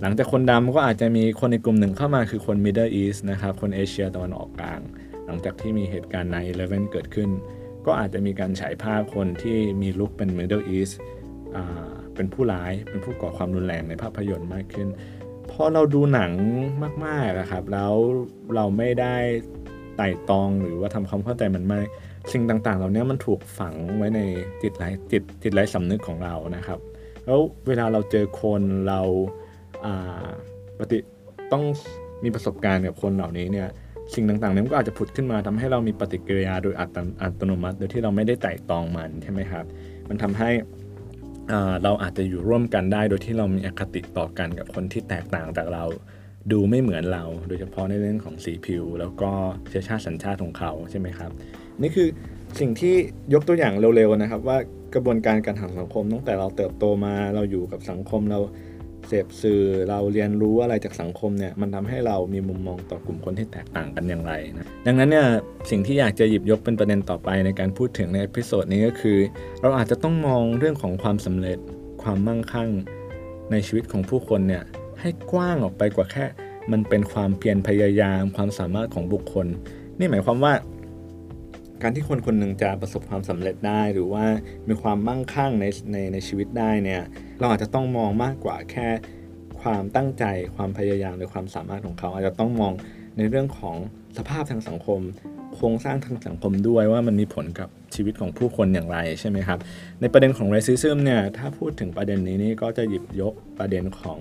หลังจากคนดำก็อาจจะมีคนในกลุ่มหนึ่งเข้ามาคือคน Middle East นะครับ คนเอเชียตะวันออกกลาง หลังจากที่มีเหตุการณ์ใน11 เกิดขึ้น ก็อาจจะมีการฉายภาพคนที่มีลุคเป็น Middle East เป็นผู้ร้าย เป็นผู้ก่อความรุนแรงในภาพยนตร์มากขึ้น พอเราดูหนังมากๆนะครับ แล้วเราไม่ได้ไต่ตองหรือว่าทำความเข้าใจมันมากสิ่งต่างๆ เหล่านี้มันถูกฝังไว้ในจิตไหลจิตจิตไหลสำนึกของเรานะครับ แล้วเวลาเราเจอคนเรา ปฏิต้องมีประสบการณ์กับคนเหล่านี้เนี่ยสิ่งต่างๆนี้มันก็อาจจะผุดขึ้นมาทำให้เรามีปฏิกิริยาโดยอัตโนมัติโดยที่เราไม่ได้ไต่ตองมันใช่ไหมครับ มันทำให้เราอาจจะอยู่ร่วมกันได้ โดยที่เรามีอคติต่อกันกับคนที่แตกต่างจากเราดูไม่เหมือนเรา โดยเฉพาะในเรื่องของสีผิว แล้วก็เชื้อชาติสัญชาติของเขาใช่ไหมครับ นี่คือสิ่งที่ยกตัวอย่างเร็วๆนะครับ ว่ากระบวนการการทางสังคมตั้งแต่เราเติบโตมาเราอยู่กับสังคมเรา เสพสื่อเราเรียนรู้อะไรจากสังคมเนี่ยมันทำให้เรามีมุมมองต่อกลุ่มคนที่แตกต่างกันอย่างไรนะดังนั้นเนี่ยสิ่งที่อยากจะหยิบยกเป็นประเด็นต่อไปในการพูดถึงใน episode นี้ก็คือ เราอาจจะต้องมองเรื่องของความสำเร็จ ความมั่งคั่ง ในชีวิตของผู้คนเนี่ยให้กว้างออกไปกว่าแค่ มันเป็นความเพียรพยายาม ความสามารถของบุคคล นี่หมายความว่า การที่คนคนหนึ่งจะประสบความสำเร็จได้หรือว่ามีความมั่งคั่งในในในชีวิตได้เนี่ยเราอาจจะต้องมองมากกว่าแค่ความตั้งใจความพยายามหรือความสามารถของเขา อาจจะต้องมองในเรื่องของสภาพทางสังคม โครงสร้างทางสังคมด้วยว่ามันมีผลกับชีวิตของผู้คนอย่างไรใช่ไหมครับ ในประเด็นของ racism เนี่ยถ้าพูดถึงประเด็นนี้นี่ก็จะหยิบยกประเด็นของ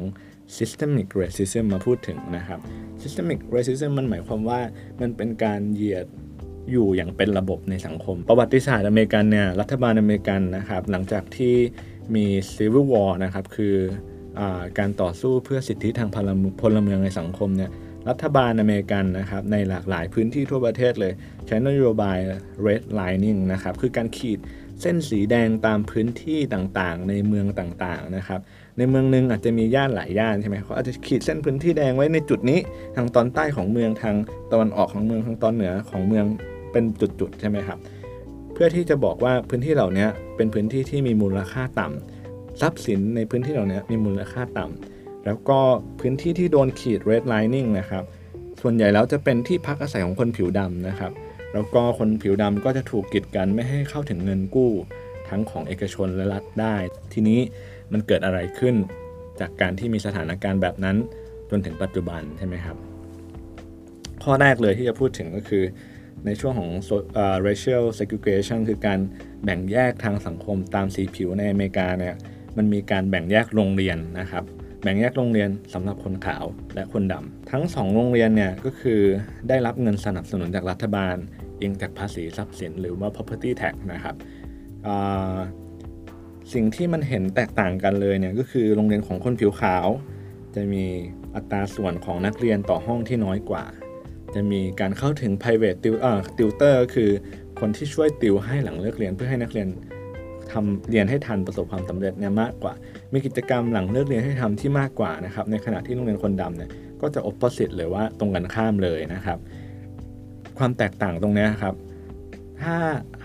systemic racism มาพูดถึงนะครับ systemic racism มันหมายความว่ามันเป็นการเหยียด อยู่อย่างเป็นระบบในสังคม ประวัติศาสตร์อเมริกันเนี่ยรัฐบาลอเมริกันนะครับ หลังจากที่มี Civil War นะครับคืออการต่อสู้เพื่อสิทธิทางพลเมืองในสังคมเนี่ยรัฐบาลอเมริกันนะครับในหลากหลายพื้นที่ทั่วประเทศเลย ใช้นโยบาย red lining นะครับคือการขีดเส้นสีแดงตามพื้นที่ต่างๆ ในเมืองต่างๆนะครับในเมืองนึงอาจจะมีย่านหลายย่านใช่ไหมเขาอาจจะขีดเส้นพื้นที่แดงไว้ในจุดนี้ ทางตอนใต้ของเมืองทางตะวันออกของเมืองทางตอนเหนือของเมือง เป็นจุดๆใช่ไหมครับ เพื่อที่จะบอกว่าพื้นที่เหล่านี้เป็นพื้นที่ที่มีมูลค่าต่ำทรัพย์สินในพื้นที่เหล่านี้มีมูลค่าต่ำแล้วก็พื้นที่ที่โดนขีด red lining นะครับ ส่วนใหญ่แล้วจะเป็นที่พักอาศัยของคนผิวดำนะครับ แล้วก็คนผิวดำก็จะถูกกีดกันไม่ให้เข้าถึงเงินกู้ ทั้งของเอกชนและรัฐได้ ทีนี้มันเกิดอะไรขึ้น จากการที่มีสถานการณ์แบบนั้นจนถึงปัจจุบันใช่ไหมครับ ข้อแรกเลยที่จะพูดถึงก็คือ ในช่วงของ racial segregation คือการแบ่งแยกทางสังคมตามสีผิวในอเมริกาเนี่ยมันมีการแบ่งแยกโรงเรียนนะครับ แบ่งแยกโรงเรียนสำหรับคนขาวและคนดำทั้ง 2 โรงเรียนเนี่ยก็คือได้รับเงินสนับสนุนจากรัฐบาลเองจากภาษีทรัพย์สินหรือว่า property tax นะครับสิ่งที่มันเห็นแตกต่างกันเลยเนี่ยก็คือโรงเรียนของคนผิวขาว จะมีอัตราส่วนของนักเรียนต่อห้องที่น้อยกว่า จะมีการเข้าถึง private ติวอ่าติวเตอร์คือคนที่ช่วยติวให้หลังเลิกเรียนเพื่อให้นักเรียนทำเรียนให้ทันประสบความสำเร็จเนี่ยมากกว่า มีกิจกรรมหลังเลิกเรียนให้ทำที่มากกว่านะครับในขณะที่โรงเรียนคนดำเนี่ยก็จะ opposite เลยว่าตรงกันข้ามเลยนะครับ ความแตกต่างตรงนี้ครับ ถ้า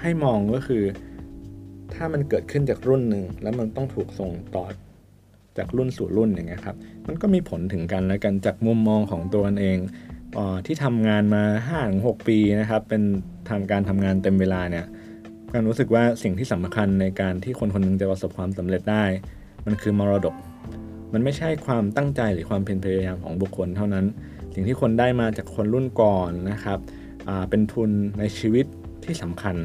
ให้มองก็คือ ถ้ามันเกิดขึ้นจากรุ่นหนึ่งแล้วมันต้องถูกส่งต่อจากรุ่นสู่รุ่นอย่างเงี้ยครับ มันก็มีผลถึงกันและกันจากมุมมองของตัวเอง ที่ทำงานมา5-6ปีนะครับ เป็นทำการทำงานเต็มเวลาเนี่ยการรู้สึกว่าสิ่งที่สำคัญในการที่คนคนนึงจะประสบความสำเร็จได้ มันคือมรดก มันไม่ใช่ความตั้งใจหรือความเพียรพยายามของบุคคลเท่านั้น สิ่งที่คนได้มาจากคนรุ่นก่อนนะครับเป็นทุนในชีวิตที่สำคัญ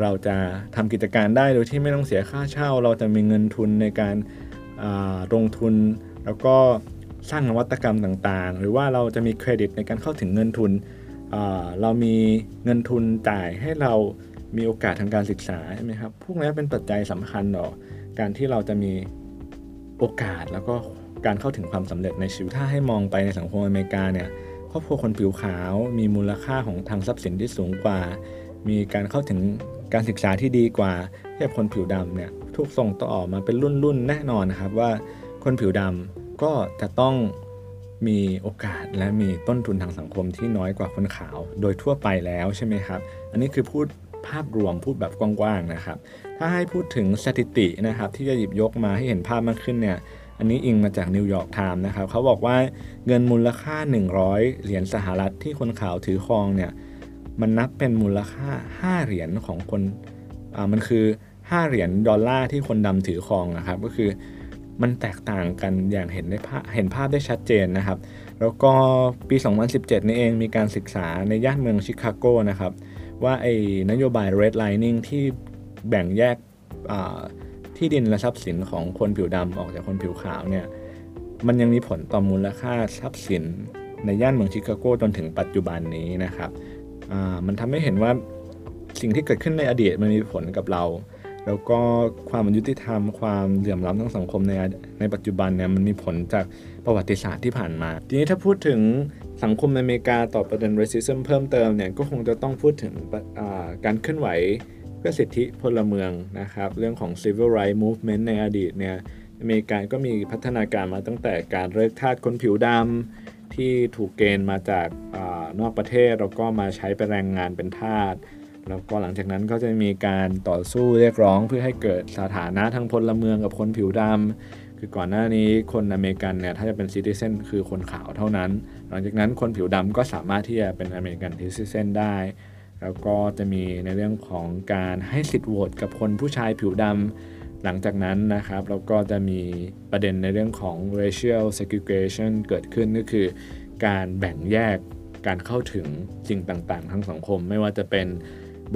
เราจะทำกิจการได้โดยที่ไม่ต้องเสียค่าเช่า เราจะมีเงินทุนในการลงทุนแล้วก็ สร้างนวัตกรรมต่างๆ หรือว่าเราจะมีเครดิตในการเข้าถึงเงินทุน เรามีเงินทุนจ่ายให้เรามีโอกาสทางการศึกษาใช่ไหมครับ พวกนี้เป็นปัจจัยสำคัญต่อการที่เราจะมีโอกาสแล้วก็การเข้าถึงความสำเร็จในชีวิต ถ้าให้มองไปในสังคมอเมริกาเนี่ย ครอบครัวคนผิวขาว มีมูลค่าของทางทรัพย์สินที่สูงกว่า มีการเข้าถึงการศึกษาที่ดีกว่าเทียบคนผิวดำเนี่ย ถูกส่งต่อมาเป็นรุ่นๆแน่นอนนะครับว่าคนผิวดำ ก็จะต้องมีโอกาสและมีต้นทุนทางสังคมที่น้อยกว่าคนขาว โดยทั่วไปแล้วใช่ไหมครับ อันนี้คือพูดภาพรวมพูดแบบกว้างๆนะครับ ถ้าให้พูดถึงสถิตินะครับ ที่จะหยิบยกมาให้เห็นภาพมากขึ้นเนี่ย อันนี้อิงมาจาก New York Times นะครับเขาบอกว่าเงินมูลค่า 100 เหรียญสหรัฐที่คนขาวถือครองเนี่ยมันนับเป็นมูลค่า 5 เหรียญของคนอ่ามันคือ 5 เหรียญดอลลาร์ที่คนดำถือครองนะครับ ก็คือ มันแตกต่างกันอย่างเห็นได้ภาเห็นภาพได้ชัดเจนนะครับ แล้วก็ปี 2017 นี่เองมีการศึกษาในย่านเมืองชิคาโกนะครับ ว่าไอ้นโยบาย redlining ที่แบ่งแยกที่ดินและทรัพย์สินของคนผิวดำออกจากคนผิวขาวเนี่ยมันยังมีผลต่อมูลค่าทรัพย์สินในย่านเมืองชิคาโกจนถึงปัจจุบันนี้นะครับมันทำให้เห็นว่าสิ่งที่เกิดขึ้นในอดีตมันมีผลกับเรา แล้วก็ความยุติธรรมความเหลื่อมล้ำทางสังคมในในปัจจุบันเนี่ยมันมีผลจากประวัติศาสตร์ที่ผ่านมา ทีนี้ถ้าพูดถึงสังคมในอเมริกาต่อประเด็น racism เพิ่มเติมเนี่ยก็คงจะต้องพูดถึงการเคลื่อนไหวเพื่อสิทธิพลเมืองนะครับ เรื่องของ civil rights movement ในอดีตเนี่ยอเมริกาก็มีพัฒนาการมาตั้งแต่การเลิกทาสคนผิวดำที่ถูกเกณฑ์มาจากอนอกประเทศแล้วก็มาใช้เป็นแรงงานเป็นทาส แล้วก็หลังจากนั้นก็จะมีการต่อสู้เรียกร้องเพื่อให้เกิดสถานะทางพลเมืองกับคนผิวดำคือก่อนหน้านี้คนอเมริกันเนี่ยถ้าจะเป็นซิติเซนคือคนขาวเท่านั้น หลังจากนั้นคนผิวดำก็สามารถที่จะเป็นอเมริกันซิติเซนได้ แล้วก็จะมีในเรื่องของการให้สิทธิ์โหวตกับคนผู้ชายผิวดำหลังจากนั้นนะครับเราก็จะมีประเด็นในเรื่องของ racial segregation เกิดขึ้นก็คือ การแบ่งแยกการเข้าถึงสิ่งต่างๆทางสังคมไม่ว่าจะเป็น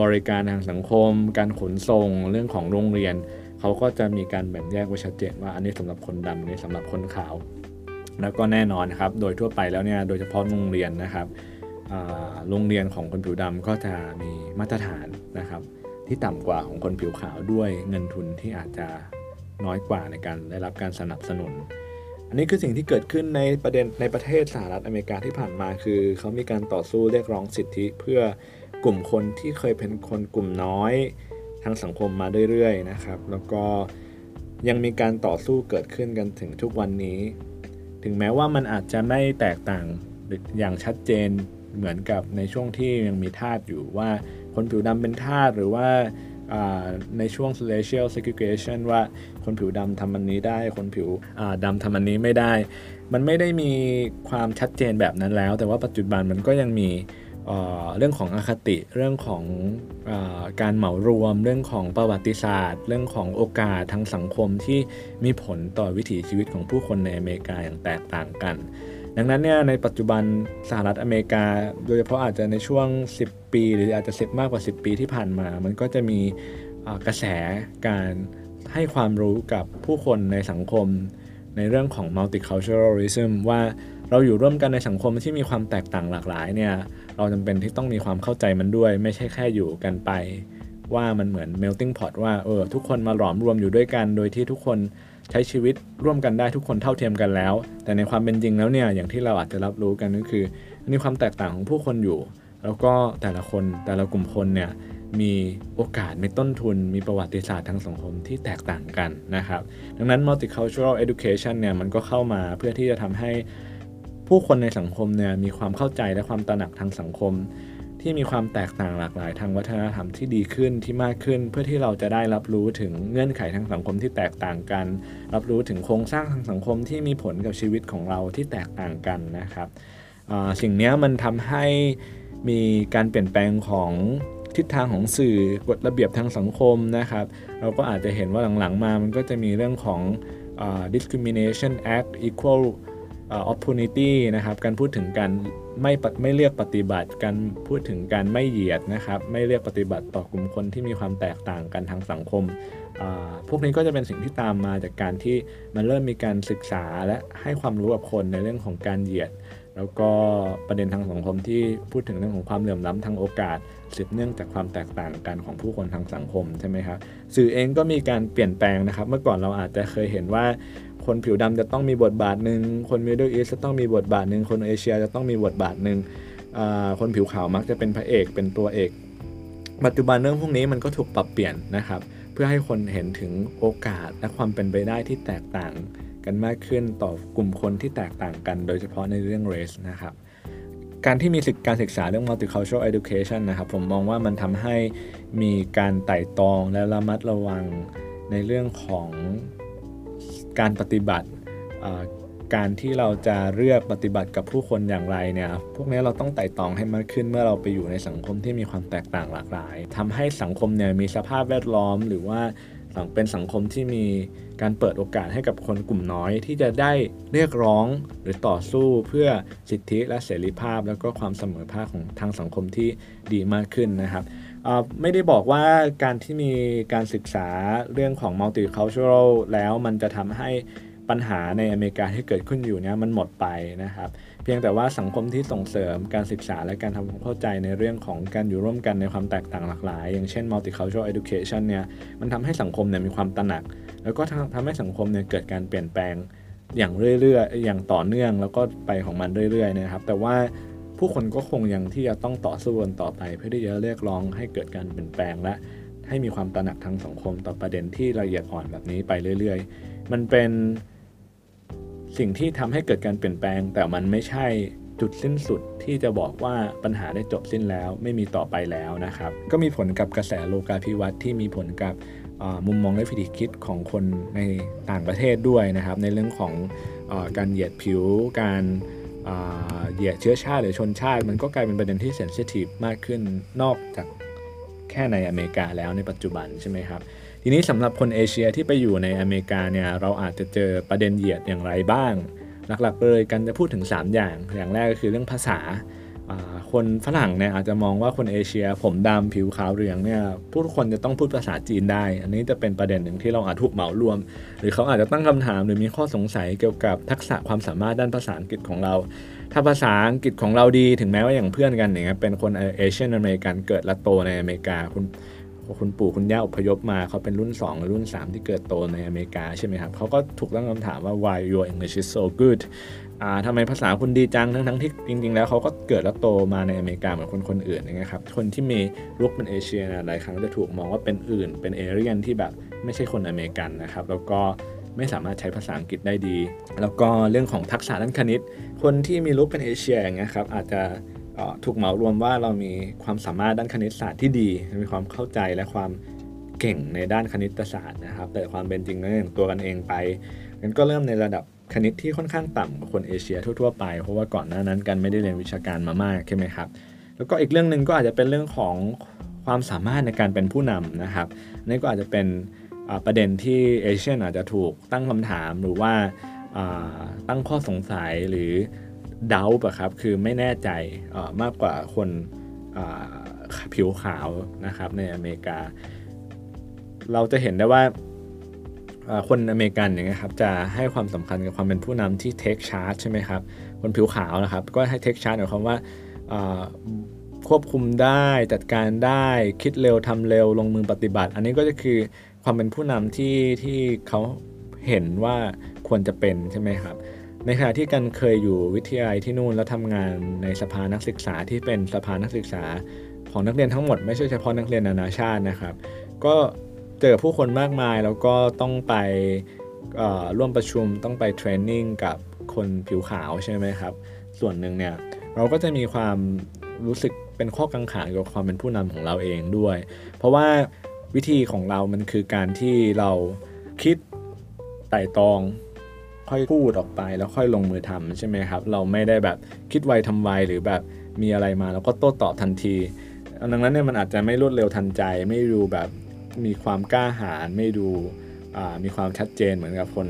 บริการทางสังคม การขนส่งเรื่องของโรงเรียน เขาก็จะมีการแบ่งแยกไว้ชัดเจนว่าอันนี้สำหรับคนดำอันนี้สำหรับคนขาว แล้วก็แน่นอนครับ โดยทั่วไปแล้วเนี่ยโดยเฉพาะโรงเรียนนะครับโรงเรียนของคนผิวดำก็จะมีมาตรฐานนะครับ ที่ต่ำกว่าของคนผิวขาวด้วยเงินทุนที่อาจจะน้อยกว่าในการได้รับการสนับสนุน อันนี้คือสิ่งที่เกิดขึ้นในประเด็นในประเทศสหรัฐอเมริกาที่ผ่านมาคือ เขามีการต่อสู้เรียกร้องสิทธิเพื่อ กลุ่มคนที่เคยเป็นคนกลุ่มน้อยทางสังคมมาเรื่อยๆนะครับ แล้วก็ยังมีการต่อสู้เกิดขึ้นกันถึงทุกวันนี้ ถึงแม้ว่ามันอาจจะไม่แตกต่างอย่างชัดเจนเหมือนกับในช่วงที่ยังมีทาสอยู่ว่าคนผิวดำเป็นทาสหรือว่าในช่วง racial segregation ว่าคนผิวดำทำอันนี้ได้ คนผิวดำทำอันนี้ไม่ได้ มันไม่ได้มีความชัดเจนแบบนั้นแล้ว แต่ว่าปัจจุบันมันก็ยังมี เรื่องของอคติ เรื่องของอการเหมารวม เรื่องของประวัติศาสตร์ เรื่องของโอกาสทางสังคมที่มีผลต่อวิถีชีวิตของผู้คนในอเมริกาอย่างแตกต่างกัน ดังนั้นเนี่ยในปัจจุบันสหรัฐอเมริกา โดยเฉพาะอาจจะในช่วง 10 ปี หรืออาจจะสิบมากกว่า 10 ปีที่ผ่านมา มันก็จะมีกระแสการให้ความรู้กับผู้คนในสังคม ในเรื่องของ multiculturalism ว่าเราอยู่ร่วมกันในสังคมที่มีความแตกต่างหลากหลายเนี่ย เราจำเป็นที่ต้องมีความเข้าใจมันด้วย ไม่ใช่แค่อยู่กันไป ว่ามันเหมือน melting pot ว่าเออทุกคนมาหลอมรวมอยู่ด้วยกัน โดยที่ทุกคนใช้ชีวิตร่วมกันได้ทุกคนเท่าเทียมกันแล้ว แต่ในความเป็นจริงแล้วเนี่ยอย่างที่เราอาจจะรับรู้กันก็คือ มีความแตกต่างของผู้คนอยู่ แล้วก็แต่ละคนแต่ละกลุ่มคนเนี่ยมีโอกาสมีต้นทุน มีประวัติศาสตร์ทางสังคมที่แตกต่างกันนะครับ ดังนั้น multicultural education เนี่ยมันก็เข้ามาเพื่อที่จะทำให้ ผู้คนในสังคมเนี่ยมีความเข้าใจและความตระหนักทางสังคม ที่มีความแตกต่างหลากหลายทางวัฒนธรรมที่ดีขึ้นที่มากขึ้น เพื่อที่เราจะได้รับรู้ถึงเงื่อนไขทางสังคมที่แตกต่างกัน รับรู้ถึงโครงสร้างทางสังคมที่มีผลกับชีวิตของเราที่แตกต่างกันนะครับสิ่งนี้มันทำให้มีการเปลี่ยนแปลงของทิศทางของสื่อกฎระเบียบทางสังคมนะครับ เราก็อาจจะเห็นว่าหลังๆมามันก็จะมีเรื่องของ discrimination act equal opportunity นะครับการพูดถึงการไม่ไม่เลือกปฏิบัติ การพูดถึงการไม่เหยียดนะครับ ไม่เลือกปฏิบัติต่อกลุ่มคนที่มีความแตกต่างกันทางสังคม พวกนี้ก็จะเป็นสิ่งที่ตามมาจากการที่มันเริ่มมีการศึกษาและให้ความรู้กับคนในเรื่องของการเหยียด แล้วก็ประเด็นทางสังคมที่พูดถึงเรื่องของความเหลื่อมล้ำทางโอกาสสืบเนื่องจากความแตกต่างกันของผู้คนทางสังคมใช่ไหมครับสื่อเองก็มีการเปลี่ยนแปลงนะครับ เมื่อก่อนเราอาจจะเคยเห็นว่า คนผิวดำจะต้องมีบทบาทหนึ่งคนมิดเดิลอีสจะต้องมีบทบาทหนึ่งคนเอเชียจะต้องมีบทบาทหนึ่งคนผิวขาวมักจะเป็นพระเอกเป็นตัวเอก ปัจจุบันเรื่องพวกนี้มันก็ถูกปรับเปลี่ยนนะครับ เพื่อให้คนเห็นถึงโอกาสและความเป็นไปได้ที่แตกต่างกันมากขึ้นต่อกลุ่มคนที่แตกต่างกัน โดยเฉพาะในเรื่อง race นะครับการที่มีศึกการศึกษาเรื่อง multicultural education นะครับผมมองว่ามันทำให้มีการไต่ตองและระมัดระวังในเรื่องของ การปฏิบัติการที่เราจะเลือกปฏิบัติกับผู้คนอย่างไรเนี่ย พวกนี้เราต้องไต่ตองให้มากขึ้นเมื่อเราไปอยู่ในสังคมที่มีความแตกต่างหลากหลายทำให้สังคมเนี่ยมีสภาพแวดล้อมหรือว่าเป็นสังคมที่มีการเปิดโอกาสให้กับคนกลุ่มน้อย ที่จะได้เรียกร้องหรือต่อสู้เพื่อสิทธิและเสรีภาพ แล้วก็ความเสมอภาคของทางสังคมที่ดีมากขึ้นนะครับ ไม่ได้บอกว่าการที่มีการศึกษาเรื่องของ multicultural แล้วมันจะทำให้ปัญหาในอเมริกาที่เกิดขึ้นอยู่เนี่ยมันหมดไปนะครับ เพียงแต่ว่าสังคมที่ส่งเสริมการศึกษาและการทำความเข้าใจในเรื่องของการอยู่ร่วมกันในความแตกต่างหลากหลาย อย่างเช่น multicultural education เนี่ยมันทำให้สังคมเนี่ยมีความตระหนัก แล้วก็ทำให้สังคมเนี่ยเกิดการเปลี่ยนแปลงอย่างเรื่อยๆ อย่างต่อเนื่องแล้วก็ไปของมันเรื่อยๆนะครับ แต่ว่า ผู้คนก็คงยังที่จะต้องต่อสู้กันต่อไป เพื่อที่จะเรียกร้องให้เกิดการเปลี่ยนแปลงและให้มีความตระหนักทางสังคมต่อประเด็นที่ละเอียดอ่อนแบบนี้ไปเรื่อย ๆ มันเป็นสิ่งที่ทำให้เกิดการเปลี่ยนแปลง แต่มันไม่ใช่จุดสิ้นสุดที่จะบอกว่าปัญหาได้จบสิ้นแล้ว ไม่มีต่อไปแล้วนะครับ ก็มีผลกับกระแสโลกาภิวัตน์ที่มีผลกับมุมมองและวิธีคิดของคนในต่างประเทศด้วยนะครับ ในเรื่องของอการเหยียดผิวการ เหยียดเชื้อชาติหรือชนชาติ มันก็กลายเป็นประเด็นที่เซนซิทีฟมากขึ้นนอกจากแค่ในอเมริกาแล้วในปัจจุบันใช่ไหมครับ ทีนี้สำหรับคนเอเชียที่ไปอยู่ในอเมริกาเนี่ยเราอาจจะเจอประเด็นเหยียดอย่างไรบ้าง หลักๆเลยกันจะพูดถึง 3 อย่าง อย่างแรกก็คือเรื่องภาษา คนฝรั่งเนี่ยอาจจะมองว่าคนเอเชีย ผมดำผิวขาวเหลืองเนี่ยผู้คนจะต้องพูดภาษาจีนได้ อันนี้จะเป็นประเด็นหนึ่งที่เราอาจถูกเหมารวม หรือเขาอาจจะตั้งคำถามหรือมีข้อสงสัยเกี่ยวกับทักษะความสามารถด้านภาษาอังกฤษของเรา ถ้าภาษาอังกฤษของเราดีถึงแม้ว่าอย่างเพื่อนกันอย่างเงี้ยเป็นคนเอเชียนอเมริกันเกิดและโตในอเมริกาคุณคุณปู่คุณย่าอพยพมาเขาเป็นรุ่น 2 หรือรุ่น 3 ที่เกิดโตในอเมริกาใช่ไหมครับเขาก็ถูกตั้งคำถามว่า why your English is so good อ่าทำไมภาษาคุณดีจังทั้งทั้งที่จริง ๆ แล้วเขาก็เกิดและโตมาในอเมริกาเหมือนคนคนอื่นนะครับคนที่มีลุกเป็นเอเชียหลายครั้งจะถูกมองว่าเป็นอื่น เป็นเอเรียนที่แบบไม่ใช่คนอเมริกันนะครับ แล้วก็ไม่สามารถใช้ภาษาอังกฤษได้ดี แล้วก็เรื่องของทักษะด้านคณิต คนที่มีลุกเป็นเอเชียอย่างเงี้ยครับอาจจะถูกเหมารวมว่าเรามีความสามารถด้านคณิตศาสตร์ที่ดี มีความเข้าใจและความเก่งในด้านคณิตศาสตร์นะครับ แต่ความเป็นจริงนั้นอย่างตัวกันเองไปมันก็เริ่มในระดับ คณิตที่ค่อนข้างต่ำกว่าคนเอเชียทั่วๆไป เพราะว่าก่อนหน้านั้นกันไม่ได้เรียนวิชาการมามากใช่ไหมครับ แล้วก็อีกเรื่องหนึ่งก็อาจจะเป็นเรื่องของความสามารถในการเป็นผู้นำนะครับนี่ก็อาจจะเป็นประเด็นที่เอเชียนอาจจะถูกตั้งคำถามหรือว่าตั้งข้อสงสัยหรือเดาปะครับคือไม่แน่ใจมากกว่าคนผิวขาวนะครับในอเมริกา เราจะเห็นได้ว่า คนอเมริกันอย่างเงี้ยครับจะให้ความสำคัญกับความเป็นผู้นำที่เทคชาร์จใช่ไหมครับคนผิวขาวนะครับ ก็ให้เทคชาร์จหมายความว่าควบคุมได้จัดการได้คิดเร็วทำเร็วลงมือปฏิบัติ อันนี้ก็จะคือความเป็นผู้นำที่ที่เขาเห็นว่าควรจะเป็นใช่ไหมครับ ในขณะที่กันเคยอยู่วิทยาลัยที่นู่นแล้วทำงานในสภานักศึกษาที่เป็นสภานักศึกษาของนักเรียนทั้งหมดไม่ใช่เฉพาะนักเรียนนานาชาตินะครับ ก็ เจอผู้คนมากมายแล้วก็ต้องไปร่วมประชุมต้องไปเทรนนิ่งกับคนผิวขาวใช่ไหมครับ ส่วนหนึ่งเนี่ยเราก็จะมีความรู้สึกเป็นข้อกังขาเกี่ยวกับความเป็นผู้นำของเราเองด้วย เพราะว่าวิธีของเรามันคือการที่เราคิดไต่ตองค่อยพูดออกไปแล้วค่อยลงมือทำใช่ไหมครับ เราไม่ได้แบบคิดไวทำไวหรือแบบมีอะไรมาแล้วก็โต้ตอบทันที ดังนั้นเนี่ยมันอาจจะไม่รวดเร็วทันใจไม่ดูแบบ มีความกล้าหาญไม่ดูมีความชัดเจนเหมือนกับคน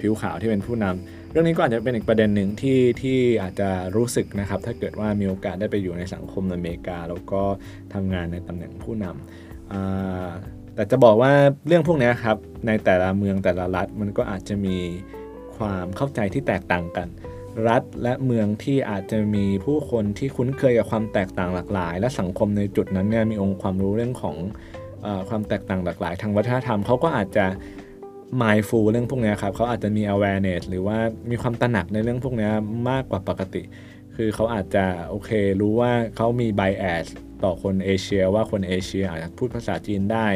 ผิวขาวที่เป็นผู้นำเรื่องนี้ก็อาจจะเป็นอีกประเด็นหนึ่งที่ที่อาจจะรู้สึกนะครับ ถ้าเกิดว่ามีโอกาสได้ไปอยู่ในสังคมอเมริกา แล้วก็ทำงานในตำแหน่งผู้นำแต่จะบอกว่าเรื่องพวกนี้ครับในแต่ละเมืองแต่ละรัฐมันก็อาจจะมีความเข้าใจที่แตกต่างกัน รัฐและเมืองที่อาจจะมีผู้คนที่คุ้นเคยกับความแตกต่างหลากหลาย และสังคมในจุดนั้นเนี่ยมีองค์ความรู้เรื่องของ ความแตกต่างหลากหลายทางวัฒนธรรมเขาก็อาจจะ mindful เรื่องพวกนี้ครับเขาอาจจะมี awareness หรือว่ามีความตระหนักในเรื่องพวกนี้มากกว่าปกติ คือเขาอาจจะโอเครู้ว่าเขามี bias ต่อคนเอเชีย ว่าคนเอเชียอาจจะพูดภาษาจีนได้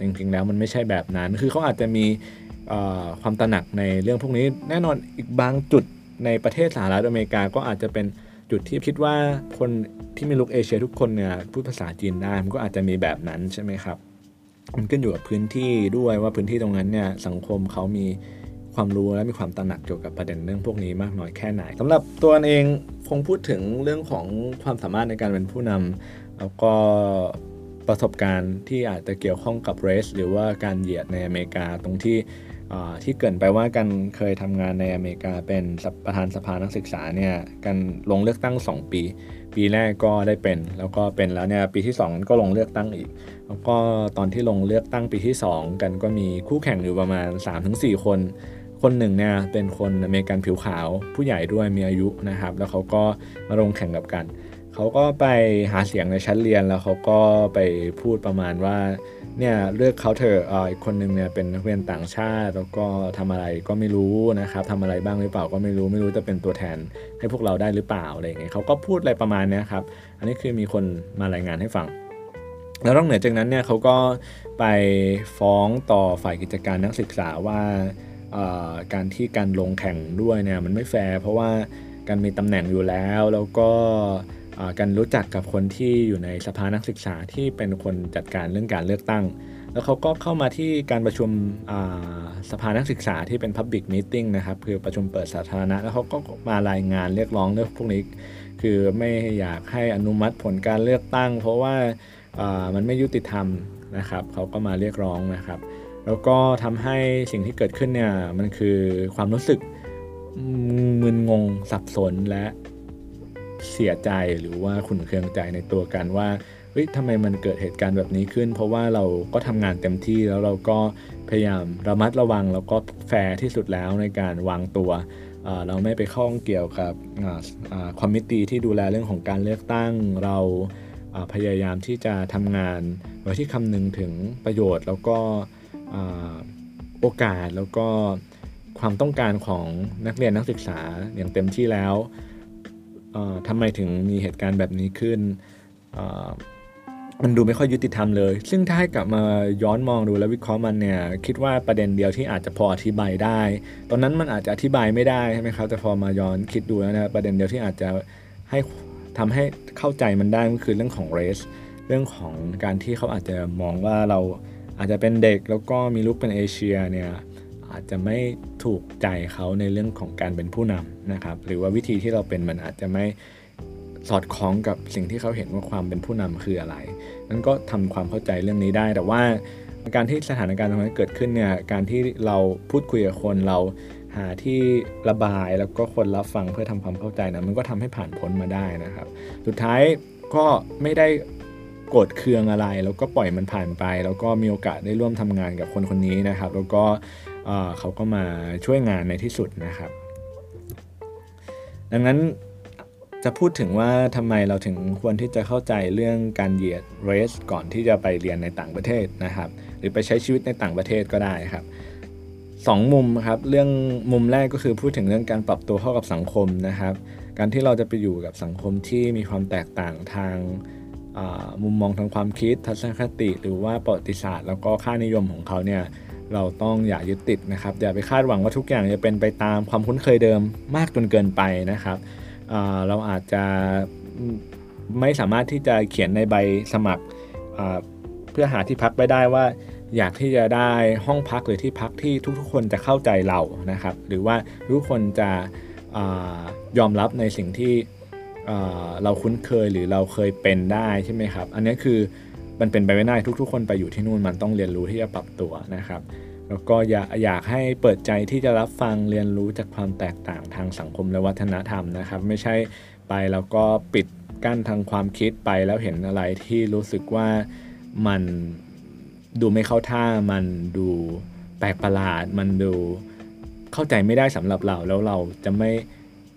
จริงๆแล้วมันไม่ใช่แบบนั้น คือเขาอาจจะมีความตระหนักในเรื่องพวกนี้ แน่นอนอีกบางจุดในประเทศสหรัฐอเมริกาก็อาจจะเป็นจุดที่คิดว่าคนที่มีลุกเอเชียทุกคนเนี่ยพูดภาษาจีนได้มันก็อาจจะมีแบบนั้นใช่ไหมครับ มันขึ้นอยู่กับพื้นที่ด้วยว่าพื้นที่ตรงนั้นเนี่ยสังคมเขามีความรู้และมีความตระหนักเกี่ยวกับประเด็นเรื่องพวกนี้มากน้อยแค่ไหนสำหรับตัวเองคงพูดถึงเรื่องของความสามารถในการเป็นผู้นำแล้วก็ประสบการณ์ที่อาจจะเกี่ยวข้องกับเรส หรือว่าการเหยียดในอเมริกาตรงที่ที่เกินไปว่ากันเคยทำงานในอเมริกาเป็นประธานสภานักศึกษาเนี่ยกันลงเลือกตั้ง 2 ปี ปีแรกก็ได้เป็น แล้วก็เป็นแล้วเนี่ยปีที่ 2 ก็ลงเลือกตั้งอีก แล้วก็ตอนที่ลงเลือกตั้งปีที่ 2 กันก็มีคู่แข่งอยู่ประมาณ 3-4 คน คนหนึ่งเนี่ยเป็นคนอเมริกันผิวขาวผู้ใหญ่ด้วยมีอายุนะครับ แล้วเขาก็มาลงแข่งกับกัน เขาก็ไปหาเสียงในชั้นเรียนแล้วเขาก็ไปพูดประมาณว่า เนี่ยเลือกเขาเถอะอีกคนนึงเนี่ยเป็นนักเรียนต่างชาติแล้วก็ทำอะไรก็ไม่รู้นะครับทำอะไรบ้างหรือเปล่าก็ไม่รู้ไม่รู้จะเป็นตัวแทนให้พวกเราได้หรือเปล่าอะไรอย่างเงี้ยเขาก็พูดอะไรประมาณนี้ครับอันนี้คือมีคนมารายงานให้ฟัง แล้วนอกเหนือจากนั้นเนี่ยเขาก็ไปฟ้องต่อฝ่ายกิจการนักศึกษาว่าการที่การลงแข่งด้วยเนี่ยมันไม่แฟร์เพราะว่าการมีตำแหน่งอยู่แล้วแล้วก็ การรู้จักกับคนที่อยู่ในสภานักศึกษาที่เป็นคนจัดการเรื่องการเลือกตั้ง แล้วเขาก็เข้ามาที่การประชุมสภานักศึกษาที่เป็น Public Meeting นะครับ คือประชุมเปิดสาธารณะ แล้วเขาก็มารายงานเรียกร้องเรื่องพวกนี้คือไม่อยากให้อนุมัติผลการเลือกตั้ง เพราะว่ามันไม่ยุติธรรมนะครับเขาก็มาเรียกร้องนะครับ แล้วก็ทำให้สิ่งที่เกิดขึ้นเนี่ยมันคือความรู้สึกมึนงงสับสนและ เสียใจหรือว่าขุนเคืองใจในตัวกันว่าเฮ้ยทำไมมันเกิดเหตุการณ์แบบนี้ขึ้น เพราะว่าเราก็ทำงานเต็มที่แล้วเราก็พยายามระมัดระวังแล้วก็แฟร์ที่สุดแล้วในการวางตัว เราไม่ไปข้องเกี่ยวกับ committee ที่ดูแลเรื่องของการเลือกตั้งเราพยายามที่จะทำงานโดยที่คำนึงถึงประโยชน์ แล้วก็โอกาสแล้วก็ความต้องการของนักเรียนนักศึกษาอย่างเต็มที่แล้ว ทำไมถึงมีเหตุการณ์แบบนี้ขึ้น มันดูไม่ค่อยยุติธรรมเลย ซึ่งถ้าให้กลับมาย้อนมองดูและวิเคราะห์มันเนี่ย คิดว่าประเด็นเดียวที่อาจจะพออธิบายได้ ตอนนั้นมันอาจจะอธิบายไม่ได้ใช่ไหมครับ แต่พอมาย้อนคิดดูแล้วนะประเด็นเดียวที่อาจจะให้ทำให้เข้าใจมันได้ก็คือเรื่องของเรส เรื่องของการที่เขาอาจจะมองว่าเราอาจจะเป็นเด็กแล้วก็มีลูกเป็นเอเชียเนี่ย อาจจะไม่ถูกใจเขาในเรื่องของการเป็นผู้นำนะครับ หรือว่าวิธีที่เราเป็นมันอาจจะไม่สอดคล้องกับสิ่งที่เขาเห็นว่าความเป็นผู้นำคืออะไร นั้นก็ทำความเข้าใจเรื่องนี้ได้ แต่ว่าการที่สถานการณ์ตรงนี้เกิดขึ้นเนี่ย การที่เราพูดคุยกับคนเราหาที่ระบายแล้วก็คนรับฟังเพื่อทำความเข้าใจนะมันก็ทำให้ผ่านพ้นมาได้นะครับ สุดท้ายก็ไม่ได้โกรธเคืองอะไร แล้วก็ปล่อยมันผ่านไป แล้วก็มีโอกาสได้ร่วมทำงานกับคนคนนี้นะครับ แล้วก็ เขาก็มาช่วยงานในที่สุดนะครับ ดังนั้นจะพูดถึงว่าทำไมเราถึงควรที่จะเข้าใจเรื่องการเหยียดเรสก่อนที่จะไปเรียนในต่างประเทศนะครับ หรือไปใช้ชีวิตในต่างประเทศก็ได้ครับสองมุมครับเรื่องมุมแรกก็คือพูดถึงเรื่องการปรับตัวเข้ากับสังคมนะครับ การที่เราจะไปอยู่กับสังคมที่มีความแตกต่างทางมุมมองทางความคิดทัศนคติ หรือว่าประวัติศาสตร์ แล้วก็ค่านิยมของเขาเนี่ย เราต้องอย่ายึดติดนะครับอย่าไปคาดหวังว่าทุกอย่างจะเป็นไปตามความคุ้นเคยเดิมมากจนเกินไปนะครับเราอาจจะไม่สามารถที่จะเขียนในใบสมัครเพื่อหาที่พักไปได้ว่า อยากที่จะได้ห้องพักหรือที่พักที่ทุกๆ คนจะเข้าใจเรานะครับ หรือว่าทุกคนจะอยอมรับในสิ่งที่เราคุ้นเคยหรือเราเคยเป็นได้ใช่ไหมครับ อันนี้คือ มันเป็นไปไม่ได้ทุกๆ คนไปอยู่ที่นู่นมันต้องเรียนรู้ที่จะปรับตัวนะครับแล้วก็อยากอยากให้เปิดใจที่จะรับฟังเรียนรู้จากความแตกต่างทางสังคมและวัฒนธรรมนะครับ ไม่ใช่ไปแล้วก็ปิดกั้นทางความคิดไปแล้วเห็นอะไรที่รู้สึกว่ามันดูไม่เข้าท่ามันดูแปลกประหลาด มันดูเข้าใจไม่ได้สำหรับเราแล้วเราจะไม่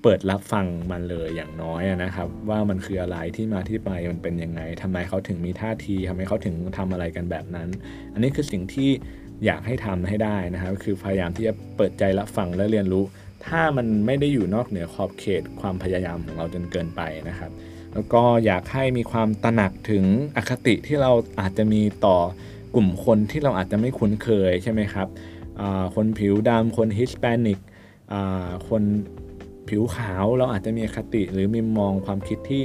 เปิดรับฟังมันเลยอย่างน้อยนะครับ ว่ามันคืออะไรที่มาที่ไปมันเป็นยังไงทำไมเขาถึงมีท่าทีทำไมเขาถึงทำอะไรกันแบบนั้น อันนี้คือสิ่งที่อยากให้ทำให้ได้นะครับ คือพยายามที่จะเปิดใจรับฟังและเรียนรู้ ถ้ามันไม่ได้อยู่นอกเหนือขอบเขตความพยายามของเราจนเกินไปนะครับ แล้วก็อยากให้มีความตระหนักถึงอคติที่เราอาจจะมีต่อกลุ่มคนที่เราอาจจะไม่คุ้นเคยใช่ไหมครับคนผิวดำคนฮิสแปนิกคน ผิวขาวเราอาจจะมีคติหรือมีมองความคิดที่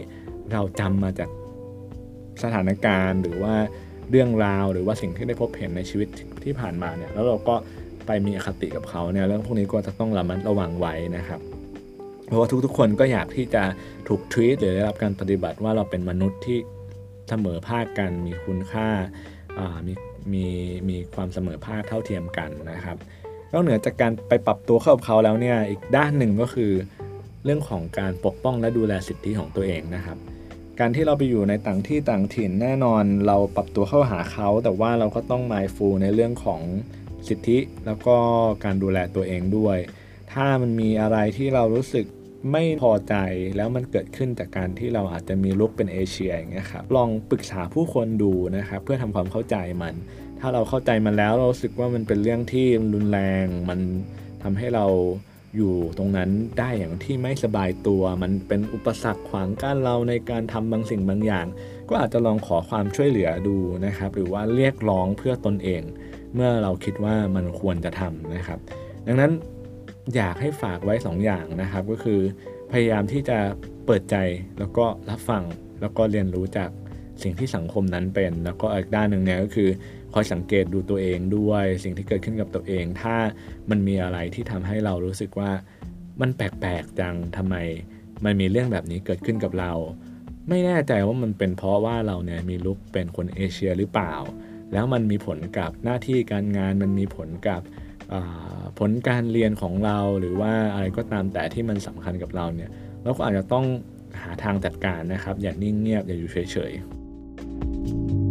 เราจำมาจากสถานการณ์ หรือว่าเรื่องราวหรือว่าสิ่งที่ได้พบเห็นในชีวิตที่ผ่านมาเนี่ยแล้วเราก็ไปมีอคติกับเขาเนี่ยเรื่องพวกนี้ก็จะต้องระมัดระวังไว้นะครับเพราะว่าทุกๆ คนก็อยากที่จะถูกทวีตหรือได้รับการปฏิบัติว่าเราเป็นมนุษย์ที่เสมอภาคกันมีคุณค่ามีมีมีความเสมอภาคเท่าเทียมกันนะครับนอกเหนือจากการไปปรับตัวเข้ากับเขาแล้วเนี่ยอีกด้านหนึ่งก็คือ เรื่องของการปกป้องและดูแลสิทธิของตัวเองนะครับ การที่เราไปอยู่ในต่างที่ต่างถิ่นแน่นอนเราปรับตัวเข้าหาเขา แต่ว่าเราก็ต้องมายฟูในเรื่องของสิทธิแล้วก็การดูแลตัวเองด้วย ถ้ามันมีอะไรที่เรารู้สึกไม่พอใจแล้วมันเกิดขึ้นจากการที่เราอาจจะมีลุกเป็นเอเชียอย่างเงี้ยครับลองปรึกษาผู้คนดูนะครับเพื่อทำความเข้าใจมัน ถ้าเราเข้าใจมันแล้วเราสึกว่ามันเป็นเรื่องที่รุนแรงมันทำให้เรา อยู่ตรงนั้นได้อย่างที่ไม่สบายตัว มันเป็นอุปสรรคขวางกั้นเราในการทำบางสิ่งบางอย่าง ก็อาจจะลองขอความช่วยเหลือดูนะครับ หรือว่าเรียกร้องเพื่อตนเอง เมื่อเราคิดว่ามันควรจะทำนะครับ ดังนั้นอยากให้ฝากไว้ 2ออย่างนะครับ ก็คือพยายามที่จะเปิดใจแล้วก็รับฟังแล้วก็เรียนรู้จากสิ่งที่สังคมนั้นเป็น แล้วก็อีกด้านหนึ่งเนี่ยก็คือ คอยสังเกตดูตัวเองด้วย สิ่งที่เกิดขึ้นกับตัวเอง ถ้ามันมีอะไรที่ทำให้เรารู้สึกว่ามันแปลกๆจังทำไม มันมีเรื่องแบบนี้เกิดขึ้นกับเรา ไม่แน่ใจว่ามันเป็นเพราะว่าเราเนี่ยมีลุกเป็นคนเอเชียหรือเปล่า แล้วมันมีผลกับหน้าที่การงานมันมีผลกับผลการเรียนของเราหรือว่าอะไรก็ตามแต่ที่มันสำคัญกับเราเนี่ยเราก็อาจจะต้องหาทางจัดการนะครับ อย่านิ่งเงียบอย่าอยู่เฉยๆ